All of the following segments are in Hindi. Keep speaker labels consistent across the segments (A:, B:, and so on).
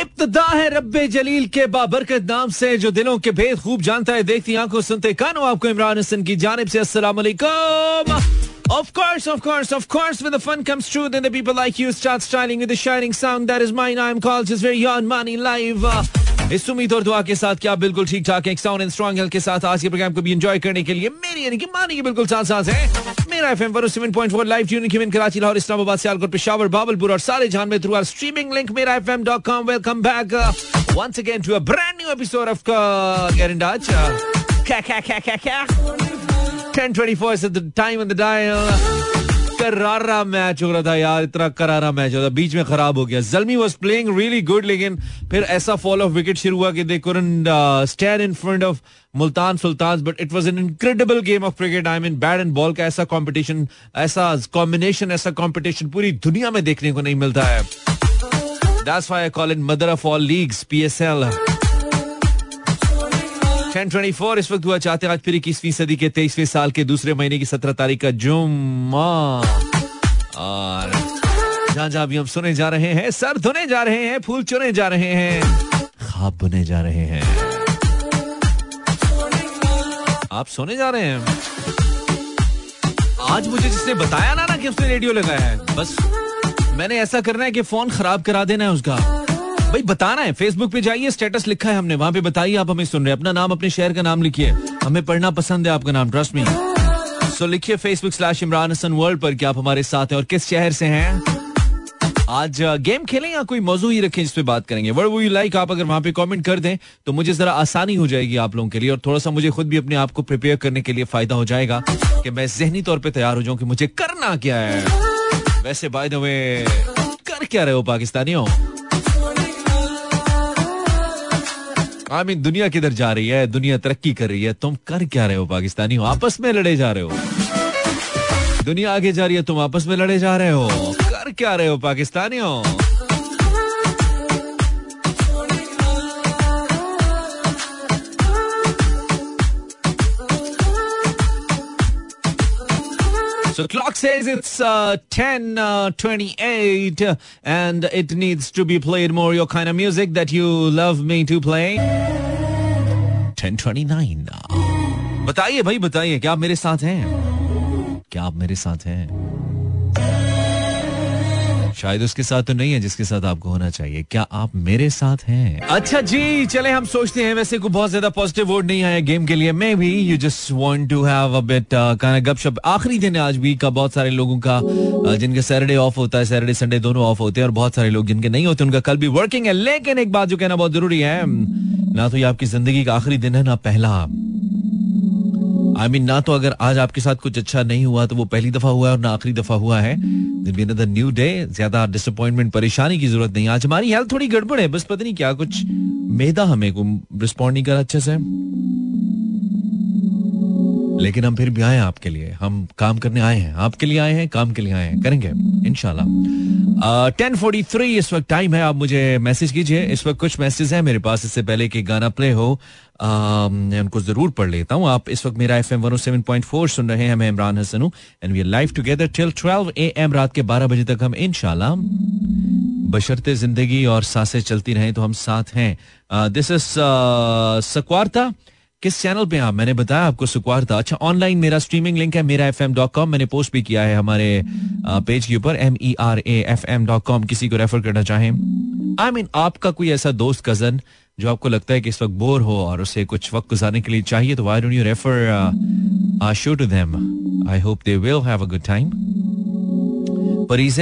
A: इब्तदा है रब्बे जलील के बाबरकत नाम से जो दिलों के भेद खूब जानता है देखती आँखों सुनते कानों आपको इमरान हसन की जानब से अस्सलाम Of course, of course, of course, when the fun comes true, then the people like you start styling with the shining sound that is mine. I'm called just very on money live. इस उम्मीद और दुआ के साथ क्या बिल्कुल ठीक ठाक है साउंड एंड स्ट्रॉन्ग हेल्थ के साथ आज के प्रोग्राम को भी एंजॉय करने के लिए मेरी यानी कि मानी बिल्कुल साथ साथ है मेरा एफएम पर 7.4 लाइव ट्यूनिंग हिमेन कराची लाहौर इस्लामाबाद सियालकोट पेशावर बाबलपुर और सारे जहाँ में through our streaming link Mera एफएम.com welcome back once again to a brand new episode of uh, Get in Touch. Uh, 10:24 is the time on the dial. करारा मैच हो रहा था यार इतना करारा मैच हो रहा बीच में खराब हो गया। Zalmi was playing really good लेकिन फिर ऐसा फॉल ऑफ़ विकेट शुरू हुआ कि they couldn't stand in front of Multan Sultan but it was an incredible game of cricket I mean bat and ball का ऐसा कंपटीशन ऐसा कॉम्बिनेशन ऐसा कॉम्पिटिशन पूरी दुनिया में देखने को नहीं मिलता है। That's why I call it mother of all leagues, PSL. 1024 इस वक्त हुआ चाहते हैं आज फिर इक्कीसवीं सदी के, तेईसवें साल के दूसरे महीने की सत्रह तारीख का जुम्मा। और जहाँ जहाँ भी हम सुने जा रहे हैं, सर धुने जा रहे हैं, फूल चुने जा रहे हैं, खाब बुने जा रहे हैं। आप सोने जा रहे हैं। आज मुझे जिसने बताया ना ना कि उसने रेडियो लगाया है, बस मैंने ऐसा करना है कि फ़ोन खराब करा देना है उसका। भाई, बताना है फेसबुक पे जाइए स्टेटस लिखा है हमने, वहाँ पे बताइए, आप हमें सुन रहे हैं। अपना नाम, अपने शहर का नाम लिखिए। हमें पढ़ना पसंद है आपका नाम ट्रस्ट मी सो लिखिए Facebook slash Imran Hasan world पर कि आप हमारे साथ हैं और किस शहर से हैं। आज गेम खेलें या कोई मौजू ही रखें जिस पे बात करेंगे? वर्ड वो लाइक आप अगर वहाँ पे कमेंट कर दें तो मुझे जरा आसानी हो जाएगी आप लोगों के लिए और थोड़ा सा मुझे खुद भी अपने आप को प्रिपेयर करने के लिए फ़ायदा हो जाएगा कि मैं जहनी तौर पे तैयार हो जाऊँ कि मुझे करना क्या है। वैसे बाय द वे कर क्या रहे हो पाकिस्तानियों? आई मीन दुनिया किधर जा रही है? दुनिया तरक्की कर रही है। तुम कर क्या रहे हो, पाकिस्तानी? हो आपस में लड़े जा रहे हो। दुनिया आगे जा रही है, तुम आपस में लड़े जा रहे हो। कर क्या रहे हो पाकिस्तानी हो So clock says it's uh, 10 uh, 28 uh, and it needs to be played more your kind of music that you love me to play. 1029. बताइए भाई बताइए क्या आप मेरे साथ हैं क्या आप मेरे साथ हैं शायद उसके साथ तो नहीं है जिसके साथ आपको होना चाहिए। क्या आप मेरे साथ हैं? अच्छा जी चले हम सोचते हैं। वैसे को बहुत ज़्यादा पॉजिटिव वोट नहीं आया गेम के लिए। Maybe you just want to have a gupshup आखिरी दिन है आज वीक का बहुत सारे लोगों का uh, जिनका सैटरडे ऑफ़ होता है सैटरडे संडे दोनों ऑफ़ होते हैं और बहुत सारे लोग जिनके नहीं होते उनका कल भी वर्किंग है। लेकिन एक बात जो कहना बहुत ज़रूरी है ना तो ये आपकी ज़िंदगी का आखिरी दिन है ना पहला। आई मीन ना तो अगर आज आपके साथ कुछ अच्छा नहीं हुआ तो वो पहली दफ़ा हुआ है और ना आखिरी दफ़ा हुआ है। न्यू डे ज़्यादा डिसअपॉइंटमेंट परेशानी की ज़रूरत नहीं। आज हमारी हेल्थ थोड़ी गड़बड़ है, बस पता नहीं क्या कुछ मेदा हमें रिस्पॉन्ड नहीं करा अच्छे से। लेकिन हम फिर भी आए हैं आपके लिए। हम काम करने आए हैं। आपके लिए आए हैं, काम के लिए आए हैं। करेंगे इनशाला टेन फोर्टी थ्री इस वक्त टाइम है। आप मुझे मैसेज कीजिए। इस वक्त कुछ मैसेज है मेरे पास। इससे पहले कि गाना प्ले हो मैं उनको ज़रूर पढ़ लेता हूँ। आप इस वक्त मेरा एफ़ एम फोर सुन रहे हैं मैं इमरान हसन हूँ and we live together till twelve A M रात के बारह बजे तक हम इनशाला बशरते ज़िंदगी और साँसें चलती रहें तो हम साथ हैं। दिस इज़ सकवारता किस चैनल पे आप? मैंने बताया आपको सुकवार था अच्छा ऑनलाइन मेरा स्ट्रीमिंग लिंक है मेरा एफ़ कॉम मैंने पोस्ट भी किया है हमारे पेज के ऊपर M E R A F M dot com किसी को रेफर करना चाहें। आई I मीन mean, आपका कोई ऐसा दोस्त कज़न जो आपको लगता है कि इस वक्त बोर हो और उसे कुछ वक्त गुजारने के लिए चाहिए तो don't you refer show to them I hope they will have a good time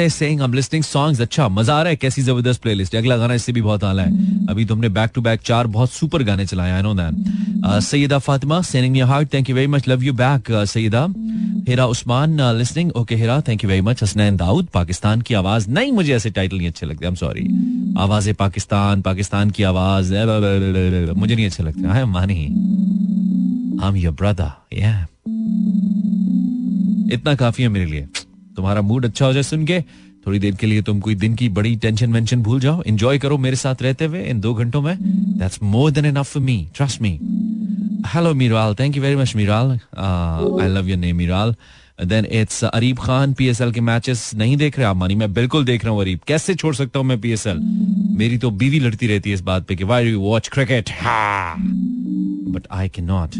A: saying I am songs अच्छा मज़ा आ रहा है, कैसी ज़बरदस्त प्लेलिस्ट अगला गाना इससे भी बहुत आला है। अभी तुमने बैक टू बैक चार बहुत सुपर गाने चलाए I know that Syeda Fatima sending me heart thank you very much love you back Syeda Hera Usman listening okay Hera thank you very much Hasnain Dawood Pakistan की आवाज़ नहीं मुझे ऐसे टाइटल नहीं अच्छे लगते आई एम सॉरी आवाज़ पाकिस्तान पाकिस्तान की आवाज़ मुझे नहीं अच्छे लगते आई एम मानी आई एम योर ब्रदर या इतना काफ़ी है मेरे लिए तुम्हारा मूड अच्छा हो जाए सुन के थोड़ी देर के लिए तुम कोई दिन की बड़ी टेंशन वेंशन भूल जाओ। एंजॉय करो मेरे साथ रहते हुए इन दो घंटों में। That's more than enough for me trust me hello Miral thank you very much Miral I love your name Miral then it's Areeb Khan PSL के मैचेस नहीं देख रहे आप मानी मैं बिल्कुल देख रहा हूँ अरीब कैसे छोड़ सकता हूँ मैं पीएसएल मेरी तो बीवी लड़ती रहती है इस बात पे कि why you watch cricket but I can not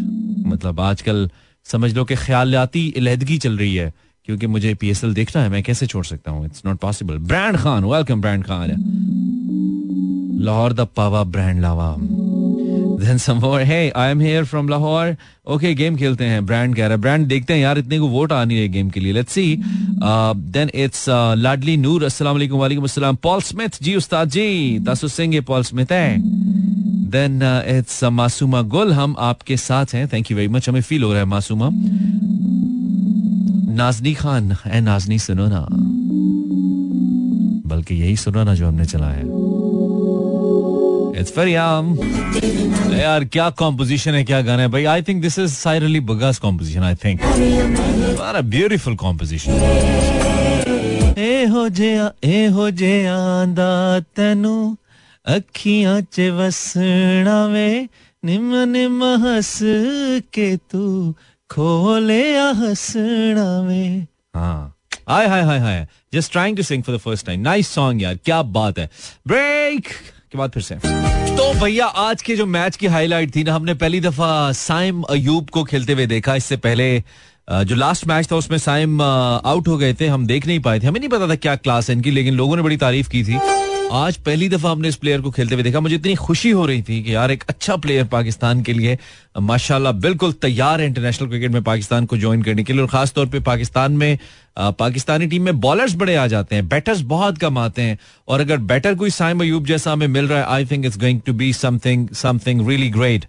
A: मतलब आजकल समझ लो कि ख्यालाती इलहदगी चल रही है। क्योंकि मुझे पी एस एल देखना है मैं कैसे छोड़ सकता हूँ? It's not possible brand Khan welcome brand Khan Lahore the Pawa brand Lava Then some more, hey, I am here from Lahore. Okay, game खेलते हैं. ब्रांड कह रहा है ब्रांड देखते हैं यार इतने को वोट आ नहीं रहे गेम के लिए. Let's see then it's Ladli Noor अस्सलाम वालेकुम वालेकुम अस्सलाम पॉल स्मिथ जी उस्ताद जी तासु सिंह ये पॉल स्मिथ है देन इट्स मासूमा गुल हम आपके साथ हैं थैंक यू वेरी मच हमें फील हो रहा है मासूमा नाजनी खान है नाजनी सुनो ना। बल्कि यही सुनो ना जो हमने चलाया इट्स फरियाम यार, क्या कॉम्पोजिशन है, क्या गाना है? भाई I think this is Sahir Ali Bagga's composition I think beautiful composition ए हो जे ए हो जिया, आंदा तैनू, अखियाँ च वसना वे निम निम हस के तू। खोले हंसना में। हाँ। Hi hi hi hi just trying to sing for the first time nice song यार। क्या बात है। ब्रेक के बाद फिर से। तो भैया, आज के जो मैच की हाईलाइट थी ना, हमने पहली दफ़ा साइम अयूब को खेलते हुए देखा। इससे पहले जो लास्ट मैच था, उसमें साइम आउट हो गए थे। हम देख नहीं पाए थे। हमें नहीं पता था क्या क्लास है इनकी, लेकिन लोगों ने बड़ी तारीफ़ की थी। आज पहली दफ़ा हमने इस प्लेयर को खेलते हुए देखा। मुझे इतनी खुशी हो रही थी कि यार एक अच्छा प्लेयर पाकिस्तान के लिए, माशाल्लाह, बिल्कुल तैयार है इंटरनेशनल क्रिकेट में पाकिस्तान को ज्वाइन करने के लिए। और खास तौर पे पाकिस्तान में पाकिस्तानी टीम में बॉलर्स बड़े आ जाते हैं बैटर्स बहुत कम आते हैं। और अगर बैटर कोई साइम अयूब जैसा हमें मिल रहा है I think it's going to be something something really great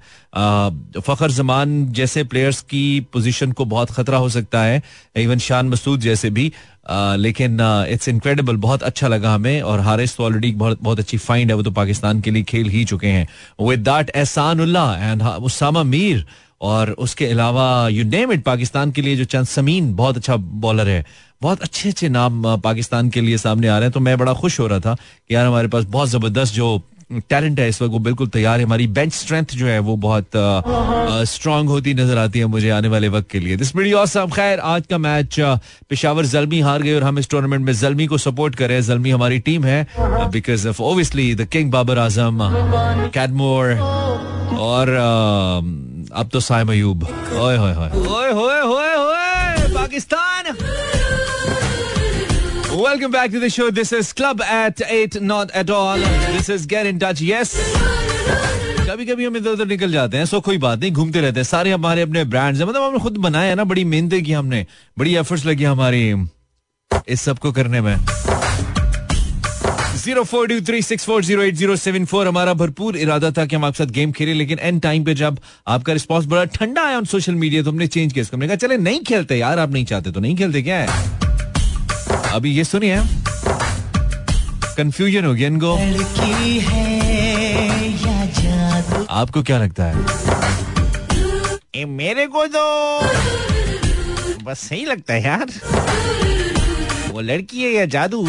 A: Fakhar Zaman जैसे प्लेयर्स की पोजीशन को बहुत खतरा हो सकता है इवन शान मसूद जैसे भी। लेकिन इट्स इनक्रेडिबल बहुत अच्छा लगा हमें और हारिस तो ऑलरेडी बहुत बहुत अच्छी फाइंड है। वो तो पाकिस्तान के लिए खेल ही चुके हैं। With that Ehsan and Usama Mir और उसके अलावा यू नेम इट पाकिस्तान के लिए जो चंद समीन, बहुत अच्छा बॉलर है। बहुत अच्छे अच्छे नाम पाकिस्तान के लिए सामने आ रहे हैं। तो मैं बड़ा खुश हो रहा था कि यार हमारे पास बहुत ज़बरदस्त जो टैलेंट है, इस वक्त वो बिल्कुल तैयार है। हमारी बेंच स्ट्रेंथ जो है, वो बहुत स्ट्रांग होती नज़र आती है मुझे आने वाले वक्त के लिए। दिस औसम खैर, आज का मैच पिशावर जलमी हार गए और हम इस टूर्नामेंट में जलमी को सपोर्ट करें जलमी हमारी टीम है because of obviously the king Babar Azam Cadmore और अब तो Saim Ayub. Pakistan! Welcome back to the show. This is Club at 8, not at all. This is Get in Touch. Yes. कभी कभी हम इधर उधर निकल जाते हैं सो कोई बात नहीं घूमते रहते हैं सारे हमारे अपने ब्रांड्स हैं मतलब हमने खुद बनाया हैं ना बड़ी मेहनत की हमने बड़ी एफर्ट्स लगी हमारी इस सबको करने में zero four two three six four zero eight zero seven four हमारा भरपूर इरादा था कि हम आपके साथ गेम खेले लेकिन एंड टाइम पे जब आपका रिस्पॉन्स बड़ा ठंडा आया ऑन सोशल मीडिया तो हमने चेंज किया हमने कहा चले नहीं खेलते यार आप नहीं चाहते तो नहीं खेलते क्या है अभी ये सुनिए। कंफ्यूजन हो गया इनको आपको क्या लगता है? ए, मेरे को तो बस सही लगता है यार। वो लड़की है या जादू?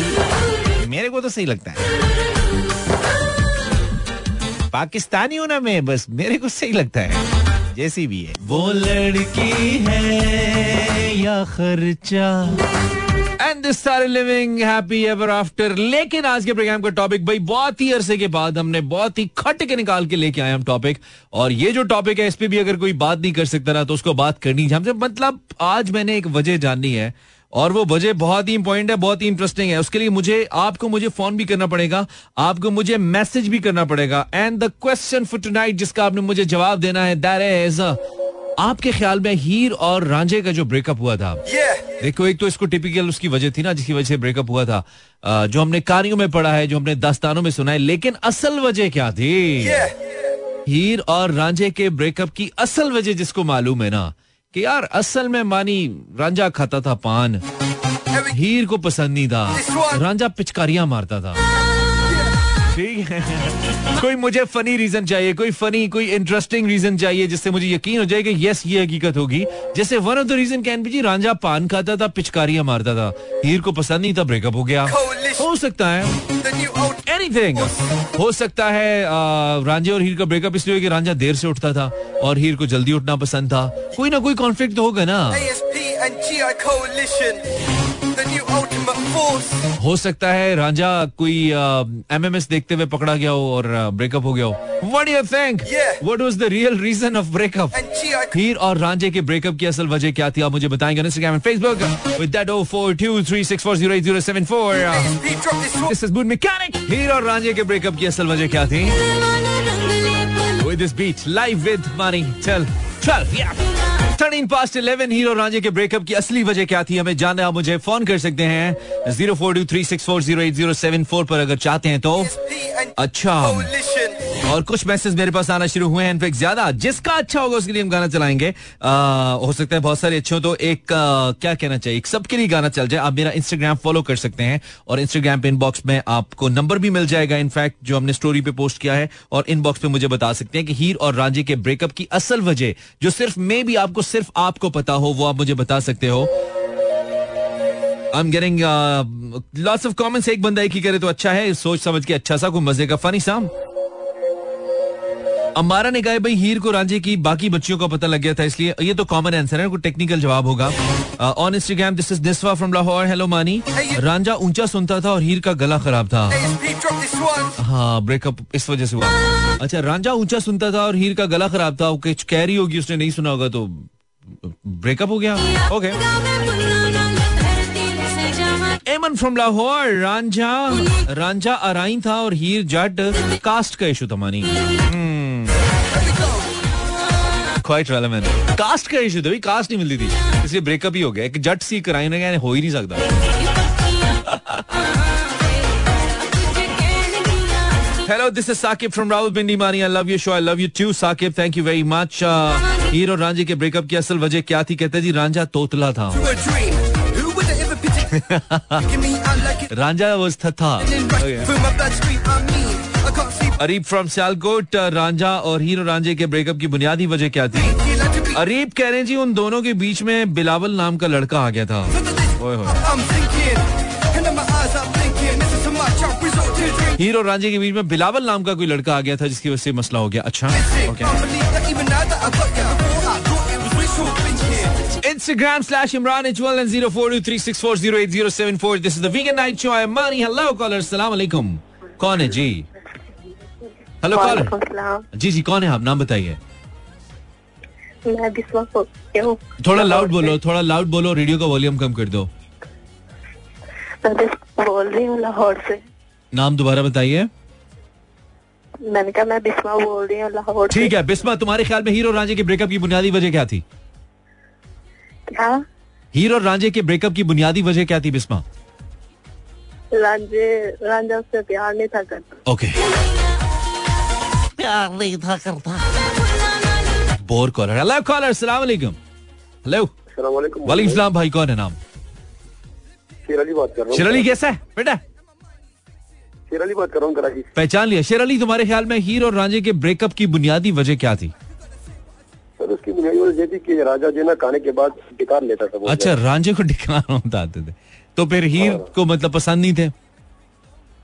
A: मेरे को तो सही लगता है। पाकिस्तानी हूँ ना मैं बस मेरे को सही लगता है। जैसी भी है। वो लड़की है या खर्चा? And living happy ever after लेकिन आज के प्रोग्राम का टॉपिक भाई, बहुत ही अरसे के बाद हमने बहुत ही खट के निकाल के लेके आए हम टॉपिक और ये जो टॉपिक है, इस पे भी अगर कोई बात नहीं कर सकता ना तो उसको बात करनी हमसे मतलब आज मैंने एक वजह जाननी है, और वो वजह बहुत ही इंपॉर्टेंट है, बहुत ही इंटरेस्टिंग है। उसके लिए मुझे, आपको मुझे फ़ोन भी करना पड़ेगा, आपको मुझे मैसेज भी करना पड़ेगा। And the question for tonight जिसका आपने मुझे जवाब देना है दैट इज़ आपके ख्याल में हीर और रांझे का जो ब्रेकअप हुआ था? Yeah. देखो एक तो इसको टिपिकल उसकी वजह थी ना जिसकी वजह से ब्रेकअप हुआ था। जो हमने कारियों में पढ़ा है जो हमने दास्तानों में सुना है लेकिन असल वजह क्या थी? Yeah. हीर और रांझे के ब्रेकअप की असल वजह जिसको मालूम है ना कि यार असल में मानी रांझा खाता था पान। हीर को पसंद नहीं था। रांझा पिचकारियाँ मारता था। ठीक है। कोई मुझे फनी रीजन चाहिए, कोई फनी कोई इंटरेस्टिंग रीजन चाहिए, जिससे मुझे यकीन हो जाए कि यस ये हकीकत होगी। जैसे one of the reason can be जी, रांझा पान खाता था, पिचकारियाँ मारता था। हीर को पसंद नहीं था ब्रेकअप हो गया। हो सकता है। एनीथिंग हो सकता है रांझे और हीर का ब्रेकअप इसलिए कि रांझा देर से उठता था और हीर को जल्दी उठना पसंद था। कोई ना कोई कॉन्फ्लिक्ट तो होगा ना। हो सकता है रांझा कोई एमएमएस देखते हुए पकड़ा गया हो और ब्रेकअप हो गया हो। What you think what was the real reason of breakup Heer और रांझे के ब्रेकअप की असल वजह क्या थी? आप मुझे बताएँगे Instagram and Facebook with that 0423640807 this is good mechanic Heer और रांझे के ब्रेकअप की असल वजह क्या थी? With this beat live with money चल चल या थर्टीन पास्ट इलेवन हीरो रांझे के ब्रेकअप की असली वजह क्या थी? हमें जानना आप मुझे फ़ोन कर सकते हैं। Zero four two three six four zero eight zero seven four पर अगर चाहते हैं तो। अच्छा। और कुछ मैसेज मेरे पास आना शुरू हुए हैं इनफेक्ट ज़्यादा। जिसका अच्छा होगा उसके लिए हम गाना चलाएँगे। आ, हो सकता है बहुत सारे अच्छे हो तो एक आ, क्या कहना चाहिए? सबके लिए गाना चल जाए। आप मेरा इंस्टाग्राम फॉलो कर सकते हैं और इंस्टाग्राम पे इनबॉक्स में आपको नंबर भी मिल जाएगा इनफैक्ट जो हमने स्टोरी पे पोस्ट किया है और इनबॉक्स पे मुझे बता सकते हैं कि हीर और रांझे के ब्रेकअप की असल वजह जो सिर्फ़ मे भी आपको सिर्फ़ आपको पता हो वो आप मुझे बता सकते हो। कमेंट्स एक बंदा एक ही करे तो अच्छा है सोच समझ के अच्छा सा कोई मज़े का फनी साम अम्बारा ने कहा भाई हीर को रांझे की बाकी बच्चियों का पता लग गया था इसलिए ये तो कॉमन आंसर है कोई टेक्निकल जवाब होगा। On Instagram this is Niswa from Lahore hello Mani Ranjha ऊँचा सुनता था और हीर का गला खराब था। हाँ ब्रेकअप इस वजह से हुआ। अच्छा रांझा ऊँचा सुनता था और हीर का गला खराब था कह रही होगी उसने नहीं सुना होगा तो ब्रेकअप हो गया। ओके एमन फ्रॉम लाहौर रांझा रांझा अराइन था और हीर जट कास्ट का इशू था मानी क्वाइट रेलेवेंट कास्ट का इशू था भाई कास्ट नहीं मिलती थी। इसलिए ब्रेकअप ही हो गया। एक जट सी कराई ना हो ही नहीं सकता। Hello, this is Sakib from Rawalpindi Mani. I love your show. I love you too, Sakib. Thank you very much. हीर और रांझे के ब्रेकअप की असल वजह क्या थी कहते जी रांझा तोतला था रांझा was था अरीब फ्रॉम सियालकोट रांझा और हीरो रांझे के ब्रेकअप की बुनियादी वजह क्या थी अरीब कह रहे जी, उन दोनों के बीच में बिलावल नाम का लड़का आ गया था ओए होए हीरो रांझे के बीच में बिलावल नाम का कोई लड़का आ गया था, जिसकी वजह से मसला हो गया अच्छा Instagram slash Imran H1 and 0423640807 This is the Vegan Night Show. I am Mani. Hello caller. Assalamu alaikum. कौन है जी हेलो कॉलर जी जी कौन है आप? नाम बताइए। थोड़ा लाउड बोलो थोड़ा लाउड बोलो रेडियो का वॉल्यूम कम कर दो।
B: बोल रही हूँ लाहौर से।
A: नाम दोबारा बताइए।
B: मैंने कहा मैं बिस्मा बोल रही हूँ लाहौर
A: ठीक है बिस्मा तुम्हारे ख्याल में हीरो रांझे के ब्रेकअप की बुनियादी वजह क्या थी?
B: क्या?
A: हीरो रांझे के ब्रेकअप की बुनियादी वजह क्या थी बिस्मा
B: रांझे रांझा उससे प्यार नहीं था करता।
A: ओके प्यार नहीं था करता बोर कॉलर हेलो कॉलर सलाम वालेकुम हेलो वालेकुम सलाम भाई कौन है नाम
C: शेर बात कर रहा हूँ।
A: शेर अली कैसा है बेटा?
C: शेर अली बात कर रहा हूँ कराची
A: पहचान लिया। शेर अली तुम्हारे ख्याल में हीर और रांझे के ब्रेकअप की बुनियादी वजह क्या थी?
C: सर उसकी बुनियादी वजह थी कि राजा जो ना खाने के बाद डिकार लेता था
A: अच्छा रांझे को डिकार होता आते थे। तो फिर हीर हाँ। को मतलब पसंद नहीं थे?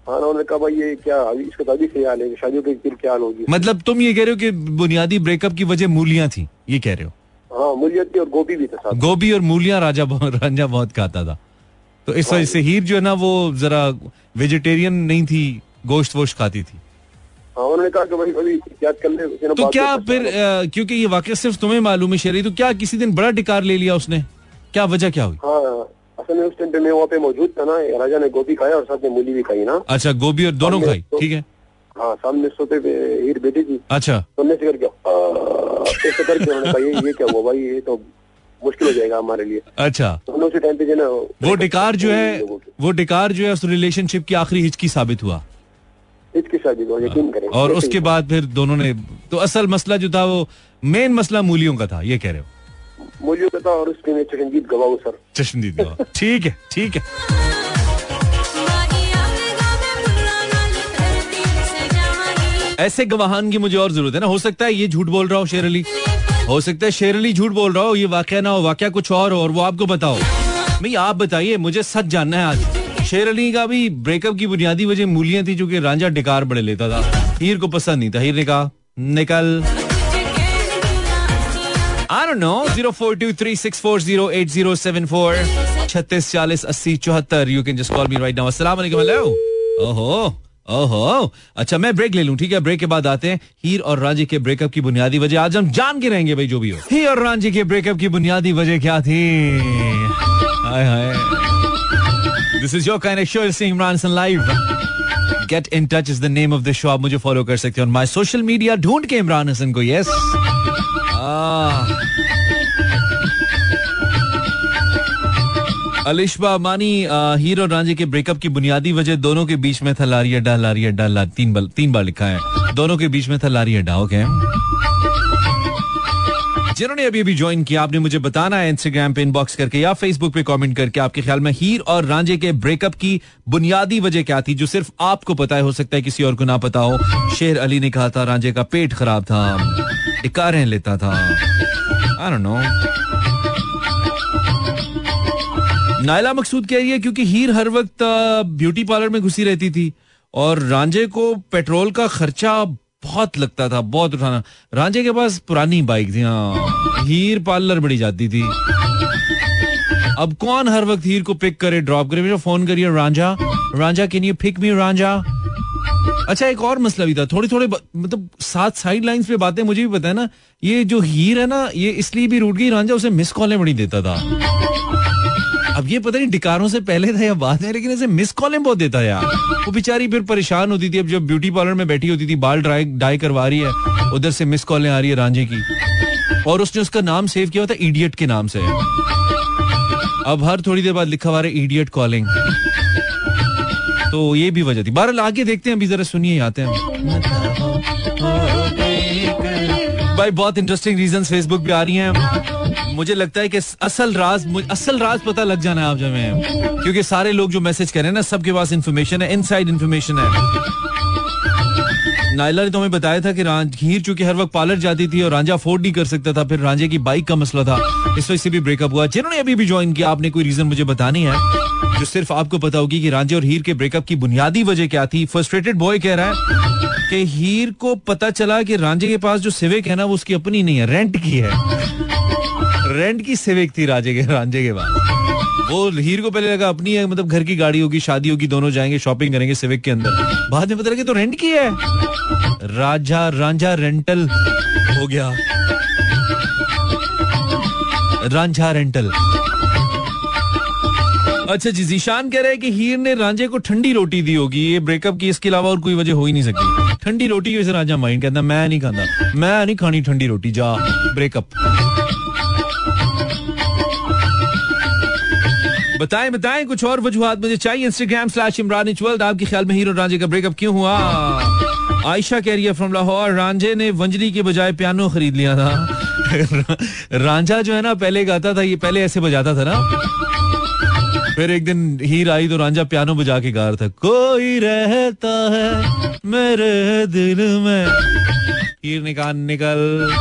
C: हाँ उन्होंने कहा भाई ये क्या इसका तो अभी से है शादियों के फिर क्या होगी।
A: मतलब तुम ये कह रहे हो कि बुनियादी ब्रेकअप की वजह मूलियाँ थी ये कह रहे हो?
C: हाँ मूलियाँ थी और गोभी भी था
A: गोभी और मूलियाँ राजा रांझा बहुत खाता था। तो इस वजह से हीर जो है ना वो जरा वेजिटेरियन नहीं थी गोश्त वोश्त खाती थी।
C: हाँ, उन्होंने कहा कि भाई अभी याद कर ले
A: तो क्या फिर क्योंकि ये वाक्य सिर्फ़ तुम्हें मालूम है शेरी तो क्या किसी दिन बड़ा टिकार ले लिया उसने? क्या वजह क्या हुई?
C: हाँ असल में उस टाइम पे मैं वहाँ पे मौजूद था ना राजा ने गोभी खाया और साथ में मूली भी खाई ना।
A: अच्छा गोभी और दोनों खाई तो- ठीक है।
C: हाँ सामने सोते पे हीर बैठी थी।
A: अच्छा।
C: तो से करके ऐसे करके उन्होंने कहा ये ये क्या हुआ भाई? ये तो मुश्किल हो जाएगा हमारे लिए।
A: अच्छा।
C: तो उसी टाइम पे जो ना
A: वो डिकार जो है वो डिकार जो है उस रिलेशनशिप की आखिरी हिचकी साबित हुआ।
C: हिचकी साबित हुआ यकीन करें।
A: और उसके बाद फिर दोनों ने तो असल मसला जो था वो मेन मसला मूलियों का था ये कह रहे हो।
C: मूलियों और सर।
A: ठीक है ठीक है। ऐसे गवाहान की मुझे और ज़रूरत है ना? हो सकता है ये झूठ बोल रहा हो शेर अली। हो सकता है शेर अली झूठ बोल रहा हो, ये वाक्य ना हो, वाक्य कुछ और हो, और वो आपको बताओ। भाई आप बताइए, मुझे सच जानना है आज। शेर अली का भी ब्रेकअप की बुनियादी वजह मूलियाँ थी, जो कि रांझा डिकार बड़े लेता था। हीर को पसंद नहीं था। हीर ने कहा, निकल। Don't know. Zero four two three six four zero eight zero seven four. छत्तीस चालीस अस्सी चौहत्तर. You can just call me right now अस्सलाम वालेकुम हेलो ओहो ओहो. अच्छा मैं ब्रेक ले लूँ, ठीक है? ब्रेक के बाद आते हैं. हीर और रांझी के ब्रेकअप की बुनियादी वजह. आज हम जान के रहेंगे भाई, जो भी हो. हीर और रांझी के ब्रेकअप की बुनियादी वजह क्या थी? Hi hi. This is your kind of show Imran Hasan live get in touch is the name of the show आप मुझे फॉलो कर सकते हो माई सोशल मीडिया ढूंढ के इमरान हसन को यस अलिशबा मानी हीरो रांझे के ब्रेकअप की बुनियादी वजह दोनों के बीच में था लारी अड्डा लारी अड्डा ला, तीन बार तीन बार लिखा है। दोनों के बीच में था लारी अड्डा ओके जिन्होंने अभी अभी ज्वाइन किया, आपने मुझे बताना है इंस्टाग्राम पे इनबॉक्स करके या फेसबुक पे कमेंट करके आपके ख्याल में हीर और रांझे के ब्रेकअप की बुनियादी वजह क्या थी, जो सिर्फ़ आपको पता है, हो सकता है किसी और को ना पता हो। शेर अली ने कहा था, रांझे का पेट खराब था, इकारें लेता था। I don't know Naila Maqsood कह रही है, क्योंकि हीर हर वक्त ब्यूटी पार्लर में घुसी रहती थी और रांझे को पेट्रोल का खर्चा बहुत लगता था, बहुत उठाना। रांझे के पास पुरानी बाइक थी हाँ। हीर पार्लर बड़ी जाती थी। अब कौन हर वक्त हीर को पिक करे ड्रॉप करे? मेरा फ़ोन करिए Ranjha. Ranjha can you pick me Ranjha? अच्छा एक और मसला भी था। थोड़ी थोड़े मतलब सात साइड लाइंस पे बातें, मुझे भी पता है ना, ये जो हीर है ना, ये इसलिए भी रूट गई, रांझा उसे मिस कॉलें बड़ी देता था। अब ये पता नहीं डिकारों से पहले था या बाद में, लेकिन ऐसे मिस कॉलें बहुत देता है यार। वो बेचारी फिर परेशान होती थी अब जब ब्यूटी पार्लर में बैठी होती थी, बाल ड्राई डाई करवा रही है, उधर से मिस कॉलें आ रही है रांझे की। और उसने उसका नाम सेव किया था इडियट के नाम से। अब हर थोड़ी देर बाद लिखा हुआ है इडियट कॉलिंग तो ये भी वजह थी। बारह आगे देखते हैं, अभी जरा सुनिए आते हैं भाई, बहुत इंटरेस्टिंग रीजन फेसबुक पे आ रही हैं। मुझे लगता है कि असल राज असल राज पता लग जाना है आप जब में क्योंकि सारे लोग जो मैसेज कर रहे हैं ना, सबके पास इन्फॉर्मेशन है इनसाइड इन्फॉर्मेशन है। नायला ने तो हमें बताया था कि हीर चूँकि हर वक्त पार्लर जाती थी और रांझा अफोर्ड नहीं कर सकता था, फिर रांझे की बाइक का मसला था। इस वजह से भी ब्रेकअप हुआ। जिन्होंने अभी भी ज्वाइन किया, आपने कोई रीजन मुझे बतानी है? जो सिर्फ़ आपको पता होगी कि रांझे और हीर के ब्रेकअप की बुनियादी वजह क्या थी। फ्रस्ट्रेटेड बॉय कह रहा है कि हीर को पता चला कि रांझे के पास जो सिविक है ना, वो उसकी अपनी नहीं है रेंट की है। रेंट की सिविक थी राजे के, रांझे के बाद। वो हीर को पहले लगा, अपनी है मतलब घर की गाड़ी होगी शादी होगी दोनों जाएँगे शॉपिंग करेंगे सिविक के अंदर। बाद में पता लगे तो रेंट की है। राजा, रांझा रेंटल हो गया। रांझा रेंटल। अच्छा जी, जीशान कह रहे हैं कि हीर ने रांझे को ठंडी रोटी दी होगी। ये ब्रेकअप की इसके अलावा और कोई वजह हो ही नहीं सकती। ठंडी रोटी की वजह से रांझा माइंड कहता मैं नहीं खाता मैं नहीं खानी ठंडी रोटी, जा ब्रेकअप बताएँ बताएँ, कुछ और वजूहत मुझे चाहिए? इंस्टाग्राम स्लैश इमरान वर्ल्ड आपके ख्याल में हीरो रांझे का ब्रेकअप क्यों हुआ? आयशा कह रही है फ्रॉम लाहौर, रांझे ने वंजली के बजाय पियानो खरीद लिया था। रांझा जो है ना, पहले गाता था, ये पहले ऐसे बजाता था ना। फिर एक दिन हीर आई तो रांझा पियानो बजा के गा रहा था। कोई रहता है मेरे दिल में। हीर ने कहा निकल।